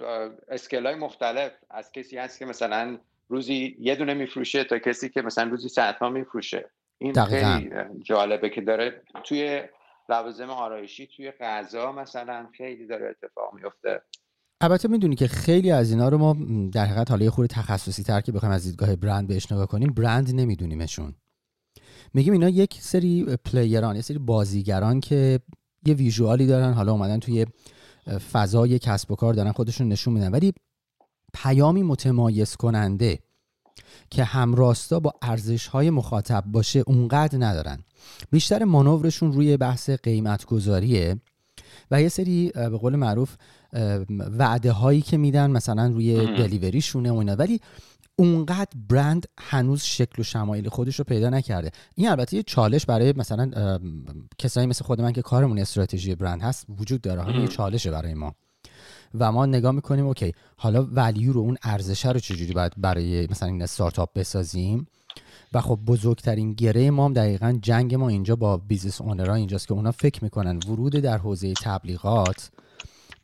scale های مختلف. از کسی هست که مثلا روزی یه دونه میفروشه تا کسی که مثلا روزی صدها میفروشه. این خیلی جالبه که داره توی لوازم آرایشی توی غذا مثلا خیلی داره اتفاق میفته. البته می‌دونی که خیلی از اینا رو ما در حقیقت حالا یه خورده تخصصی تر که بخوایم از دیدگاه برند بهش نگاه کنیم برند نمیدونیمشون. میگیم اینا یک سری پلیران یه سری بازیگران که یه ویژوالی دارن حالا اومدن توی فضای کسب و کار دارن خودشون نشون میدن. ولی پیامی متمایز کننده که همراستا با ارزش های مخاطب باشه اونقدر ندارن. بیشتر مانورشون روی بحث قیمت گذاریه و یه سری به قول معروف وعده هایی که میدن مثلا روی delivery شونه و اینا. ولی اونقدر برند هنوز شکل و شمایل خودش رو پیدا نکرده. این البته یه چالش برای مثلا کسایی مثل خود من که کارمون استراتژی برند هست وجود داره. یه چالشه برای ما. و ما نگاه می‌کنیم okay حالا value رو اون ارزشه رو چجوری باید برای مثلا این استارتاپ بسازیم؟ و خب بزرگترین گره ما هم دقیقا جنگ ما اینجا با business owner ها اینجاست که اونا فکر می‌کنن ورود در حوزه تبلیغات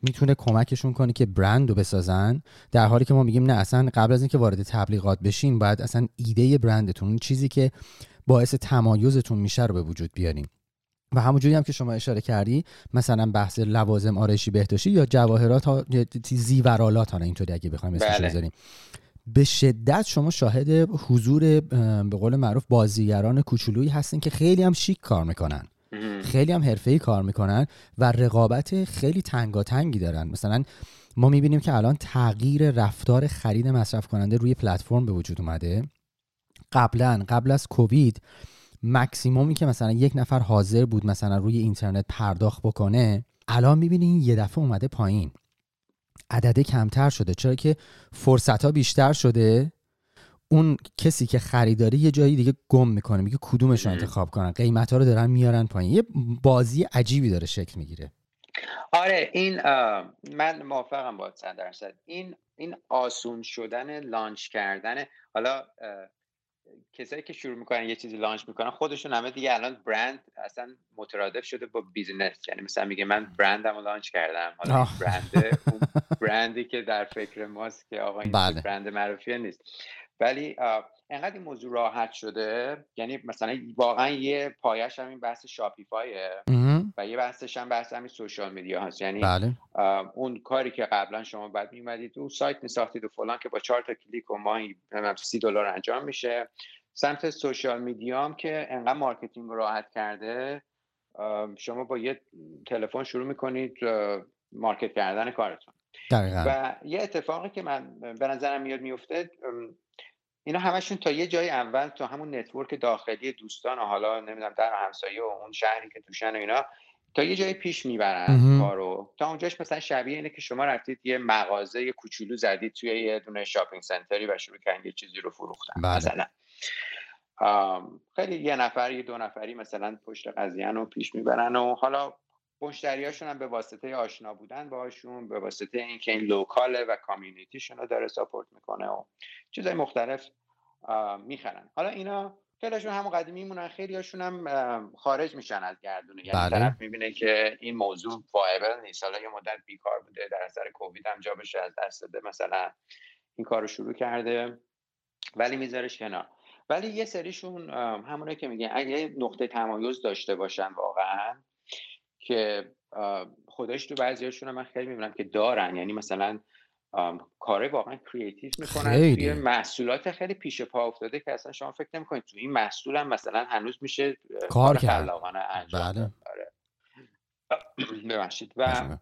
می‌تونه کمکشون کنه که برند رو بسازن در حالی که ما میگیم نه اصلا قبل از اینکه وارد تبلیغات بشین باید اصلا ایده برندتون اون چیزی که باعث تمایزتون میشه رو به وجود بیاریم. و همونجوری هم که شما اشاره کردی مثلا بحث لوازم آرایشی بهداشتی یا جواهرات ها زیورالات ها اینطوری اگه بخوایم اسمش بله. بذاریم. به شدت شما شاهد حضور به قول معروف بازیگران کوچولویی هستین که خیلی هم شیک کار می‌کنن. خیلی هم حرفه‌ای کار می‌کنن و رقابت خیلی تنگاتنگی دارن. مثلا ما می‌بینیم که الان تغییر رفتار خرید مصرف کننده روی پلتفرم به وجود اومده. قبلا قبل از کووید مکسیمومی که مثلا یک نفر حاضر بود مثلا روی اینترنت پرداخت بکنه الان می‌بینی یه دفعه اومده پایین. عدده کمتر شده. چرا که فرصت ها بیشتر شده. اون کسی که خریداری یه جایی دیگه گم می‌کنه میگه کدومش رو انتخاب کنن. قیمت ها رو دارن میارن پایین. یه بازی عجیبی داره شکل می‌گیره. آره این من موافقم با صد درصد این این آسون شدن launch کردن حالا کسایی که شروع می‌کنن یه چیزی launch می‌کنن خودشون همه دیگه الان برند اصلا مترادف شده با business یعنی مثلا میگه من برندم رو launch کردم. حالا برند برندی که در فکر ماست که آقا این بله. برند معروفی نیست. ولی انقدر این موضوع راحت شده یعنی مثلا واقعا یه پایش هم این بحث شاپیفایه و یه بحثش هم بحث همین social media هست یعنی بله. اون کاری که قبلا شما باید میومدید اون سایت میساختید و فلان که با چهار تا کلیک و ماهی سی دلار انجام میشه. سمت social media هم که انقدر marketing راحت کرده شما با یه تلفن شروع می‌کنید market کردن کارتون. دقیقا. و یه اتفاقی که من به نظرم میاد میفته اینا همشون تا یه جای اول تا همون network داخلی دوستان و حالا نمی‌دونم در و همسایه و اون شهری که توشن و اینا تا یه جای پیش می‌برن کارو تا اونجاش مثلا شبیه اینه که شما رفتید یه مغازه کوچولو زدید توی یه دونه shopping center ی و شروع کردید یه چیزی رو فروختن بله. مثلا خیلی یه نفر یه دو نفری مثلا پشت قضیه رو پیش می‌برن و حالا مشتریاشون هم به واسطه آشنا بودن باشون به واسطه اینکه این local ه و community شون رو داره support می‌کنه و چیزای مختلف می‌خرن. حالا اینا خیلیشون هم قدیمی میمونن خیلی هاشون هم خارج میشن از گردونه یعنی بله. طرف می‌بینه که این موضوع viable نیست. حالا یه مدت بیکار بوده در اثر کووید هم جا بشه از دست داده مثلا این کار رو شروع کرده ولی میذارش کنار. ولی یه سریشون همونه که میگن اگه نقطه تمایز داشته باشن واقعا که خودش تو بعضیاشون من خیلی می‌بینم که دارن. یعنی مثلا کار واقعا کریتیو می‌کنن. توی محصولات خیلی پیش پا افتاده که اصلا شما فکر نمی‌کنید. تو این محصول هم مثلا هنوز میشه کار کرد. انجام بله. آره. ببخشید. و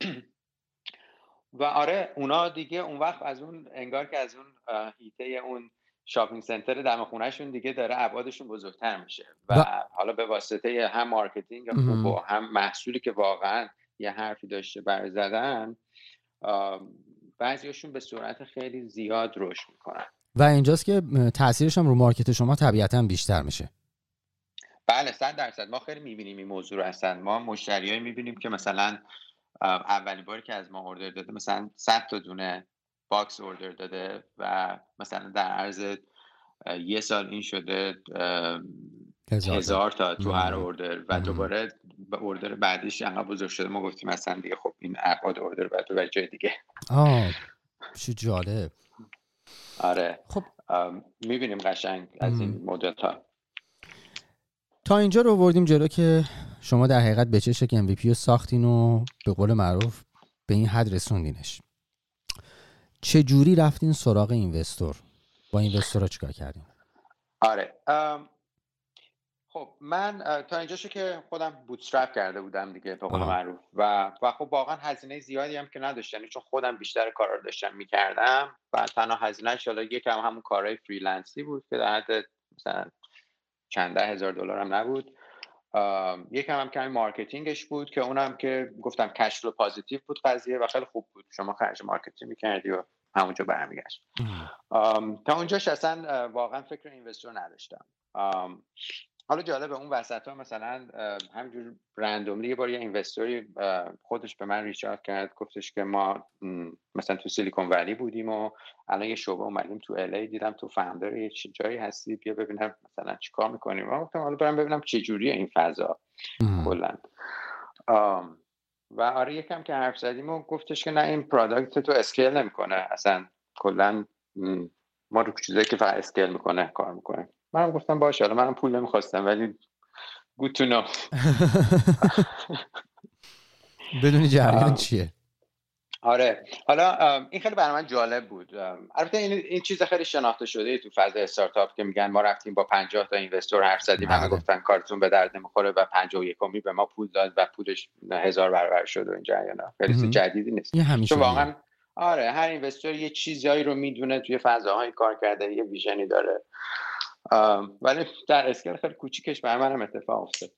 و آره اونا دیگه اون وقت از اون انگار که از اون هیته اون shopping center دم خونهشون دیگه داره ابعادشون بزرگتر میشه. و, حالا به واسطه هم marketing و هم محصولی که واقعا یه حرفی داشته بر زدن بعضیشون به صورت خیلی زیاد رشد می‌کنن. و اینجاست که تاثیرش هم رو market شما طبیعتا بیشتر میشه. بله صد درصد. ما خیلی می‌بینیم این موضوع رو اصلا. ما مشتریایی می‌بینیم که مثلا اولین باری که از ما order داده مثلا 100 تا دونه box order داده و مثلا در عرض یه سال این شده هزار تا. تو هر order و دوباره به order بعدیش انقدر بزرگ شده. ما گفتیم مثلا دیگه خب این ابعاد order بعد و جای دیگه. آه چه جالب. آره. خب. می‌بینیم قشنگ از این مدل ها تا اینجا رو اوردیم جلو که شما در حقیقت به چه شکل MVP رو ساختین و به قول معروف به این حد رسوندینش. چه جوری رفتین سراغ investor؟ با investor ها چیکار کردین؟ آره خب من تا اینجاشو که خودم bootstrap کرده بودم دیگه به قول معروف. و و خب واقعا هزینه زیادی هم که نداشتم یعنی چون خودم بیشتر کارا رو داشتم می‌کردم و تنها هزینه حالا یکم همون کارهای freelance ی بود که در حد مثلا چند ده هزار دلار هم نبود. یکم هم کمی marketing ش بود که اونم که گفتم cash flow positive بود قضیه و خیلی خوب بود. شما خرج marketing می‌کردی و همونجا برمیگشت. تا اونجاش اصلا واقعا فکر investor نداشتم. حالا جالبه اون وسط ها مثلا همینجور randomly یه بار یه investor ی خودش به من reach out کرد گفتش که ما مثلا تو سیلیکون ولی بودیم و الان یه شعبه اومدیم تو LA دیدم تو founder یه جایی هستی بیا ببینم مثلا چیکار می‌کنیم. و گفتم حالا برم ببینم چه جوریه این فضا. کلا. و آره یکم که حرف زدیم و گفتش که نه این product تو scale نمی‌کنه. اصلا کلا ما رو چیزایی که فقط scale می‌کنه کار می‌کنه منم گفتم باشه حالا منم پول نمی‌خواستم ولی good to know بدونی جریان چیه. آره. حالا این خیلی برای من جالب بود. البته این, این چیز خیلی شناخته شده تو فضای استارتاپ که میگن ما رفتیم با 50 تا اینوستور حرف زدیم همه بله. گفتن کارتون به درد نمی‌خوره و 51 کمی به ما پول داد و پولش هزار برابر شد و این جریانا خیلی جدیدی نیست. چون واقعا آره هر اینوستور یه چیزایی رو می‌دونه توی فضاهای کار کرده یه ویژنی داره. ولی در اسکیل خیلی کوچیکش بر منم اتفاق افتاد.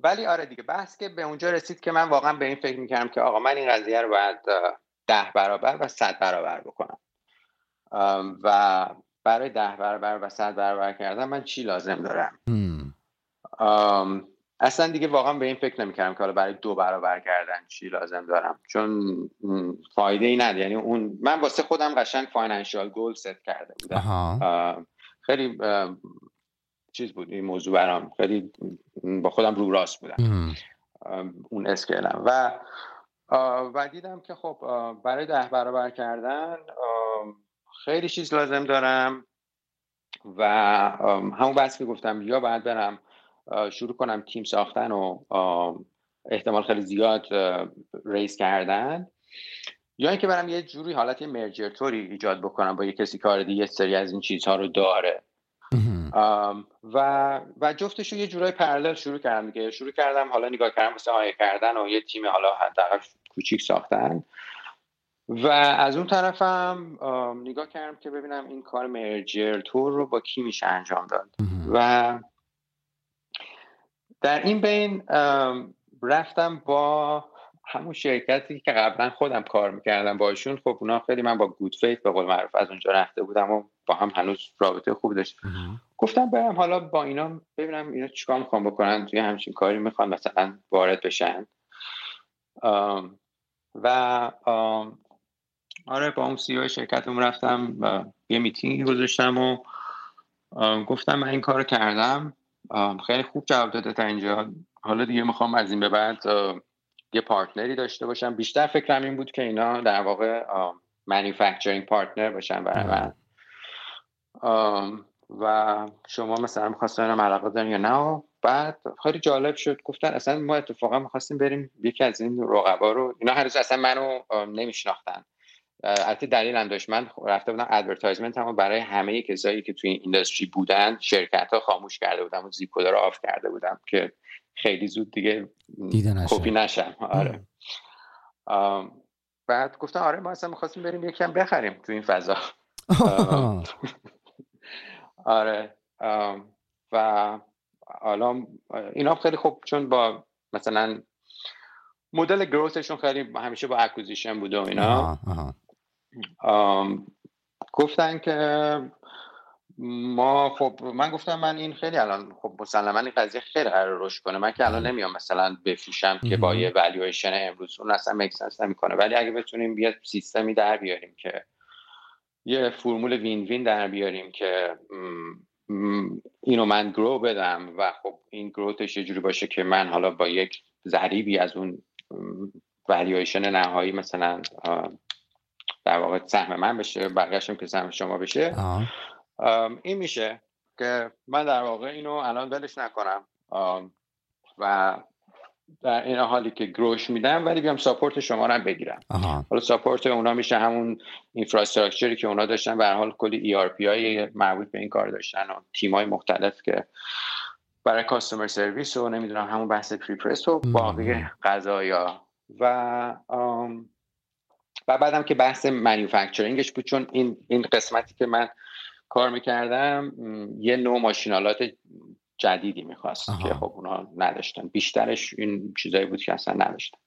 ولی آره دیگه بحث که به اونجا رسید که من واقعا به این فکر می‌کردم که آقا من این قضیه رو باید ده برابر و صد برابر بکنم. و برای ده برابر و صد برابر کردن من چی لازم دارم؟ اصلا دیگه واقعا به این فکر نمی‌کردم که حالا برای دو برابر کردن چی لازم دارم. چون فایده ای نداره. یعنی اون من واسه خودم قشنگ financial goal set کرده بودم. خیلی چیز بود این موضوع برام. خیلی با خودم رو راست بودم. اون اسکیلم. و و دیدم که خب برای ده برابر کردن خیلی چیز لازم دارم و همون بحث که گفتم یا باید برم شروع کنم تیم ساختن و احتمال خیلی زیاد ریس کردن. یا اینکه برم یه جوری حالت مرجر توری ایجاد بکنم با یه کسی کار دیگه سری از این چیزها رو داره. و و جفتش رو یه جورای پرلل شروع کردم دیگه. شروع کردم حالا نگاه کردم مثل آیه کردن و یه تیم حالا حداقل کوچیک ساختن. و از اون طرفم نگاه کردم که ببینم این کار مرجر تور رو با کی میشه انجام داد. و در این بین رفتم با همون شرکتی که قبلا خودم کار می‌کردم باشون خب اونا خیلی من با گود فیت به قول معروف از اونجا رفته بودم و با هم هنوز رابطه خوب داشت گفتم برم حالا با اینا ببینم اینا چیکار می‌خوام بکنن توی همچین کاری می‌خوان مثلا وارد بشن. و آره با اون سی شرکتم رفتم یه میتینگی گذاشتم و گفتم من این کار کردم. خیلی خوب جواب داده تا اینجا. حالا دیگه می‌خوام از این به بعد یه پارتنری داشته باشم. بیشتر فکرم این بود که اینا در واقع manufacturing partner باشن برای من و شما مثلا می‌خواستن علاقه دارین یا نه. بعد خیلی جالب شد. گفتن اصلا ما اتفاقا می‌خواستیم بریم یکی از این رقبا رو. اینا هر اصلا منو نمیشناختن. البته دلیل هم داشت. من رفته بودم advertisement هم برای همه کسایی که توی این industry بودن شرکت ها خاموش کرده بودم و زیپ رو off کرده بودم که خیلی زود دیگه کپی نشم. آره. بعد گفتم آره ما اصلا می‌خواستیم بریم یکم بخریم تو این فضا. آره. و حالا اینا خیلی خوب چون با مثلا مدل growth شون خیلی همیشه با acquisition بوده و اینا. گفتن که ما خب من گفتم من این خیلی الان خب مسلما این قضیه خیلی قرار رشد کنه. من که الان نمیام مثلا بفروشم که با یه والویشن امروز. اون اصلا make sense نمی‌کنه. ولی اگه بتونیم یه سیستمی در بیاریم که یه فرمول وین وین در بیاریم که اینو من گرو بدم و خب این گروتش یه جوری باشه که من حالا با یک ضریبی از اون والویشن نهایی مثلا در واقع سهم من بشه بقیه‌شم که سهم شما بشه. این میشه که من در واقع اینو الان ولش نکنم. و در این حالی که گروش میدم ولی بیام ساپورت شما رو بگیرم. حالا support اونا میشه همون infrastructure ی که اونا داشتن به حال کلی ERP های مربوط به این کار داشتن و تیم های مختلف که برای customer service و نمی‌دونم همون بحث prepress و باقی قضایا. و و بعدم که بحث manufacturing ش بود چون این این قسمتی که من کار می‌کردم یه نوع ماشین‌آلات جدیدی می‌خواست که خب اونا نداشتن. بیشترش این چیزایی بود که اصلا نداشتن.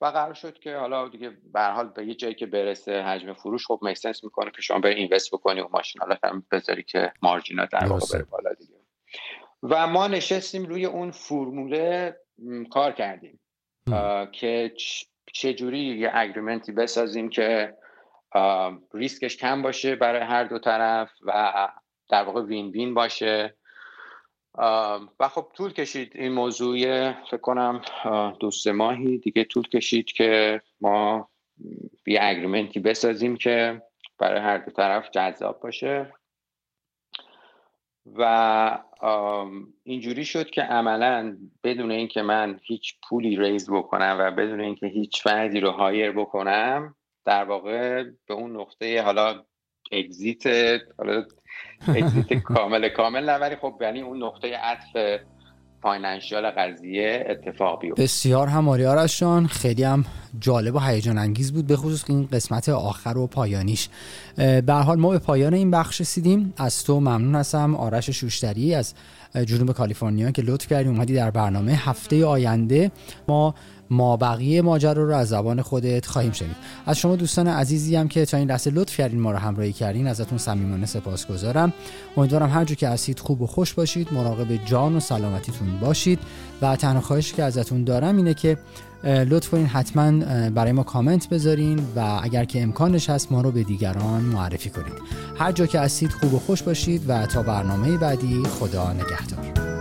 و قرار شد که حالا دیگه به حال به یه جایی که برسه حجم فروش خب make sense می‌کنه که شما بری invest بکنی و ماشین‌آلات هم بذاری که margin ات در واقع بره بالا دیگه. و ما نشستیم روی اون فرموله کار کردیم. که چجوری یه agreement ی بسازیم که ریسکش کم باشه برای هر دو طرف و در واقع win-win باشه و خب طول کشید این موضوع فکر کنم دو سه ماهی دیگه طول کشید که ما یه اگریمنتی بسازیم که برای هر دو طرف جذاب باشه. و اینجوری شد که عملا بدون اینکه من هیچ پولی ریز بکنم و بدون اینکه هیچ فردی رو هایر بکنم در واقع به اون نقطه حالا اگزیت حالا exit کامل کامل نه ولی خب یعنی اون نقطه عطف financial قضیه اتفاق بیفته بسیار هم آرش جان خیلی هم جالب و هیجان انگیز بود به خصوص این قسمت آخر و پایانیش. به حال ما به پایان این بخش رسیدیم. از تو ممنون هستم. آرش شوشتری از جنوب کالیفرنیا که لطف کردی اومدی در برنامه هفته آینده. ما ما بقیه ماجرا رو از زبان خودت خواهیم شنید. از شما دوستان عزیزی هم که تا این لحظه لطف کردین ما رو همراهی کردین ازتون صمیمانه سپاسگزارم. امیدوارم هر جو که هستید خوب و خوش باشید مراقب جان و سلامتیتون باشید و تنها خواهشی که ازتون دارم اینه که لطف کنین حتما برای ما کامنت بذارین و اگر که امکانش هست ما رو به دیگران معرفی کنید هر جا که هستید خوب و خوش باشید و تا برنامه بعدی خدا نگهدار.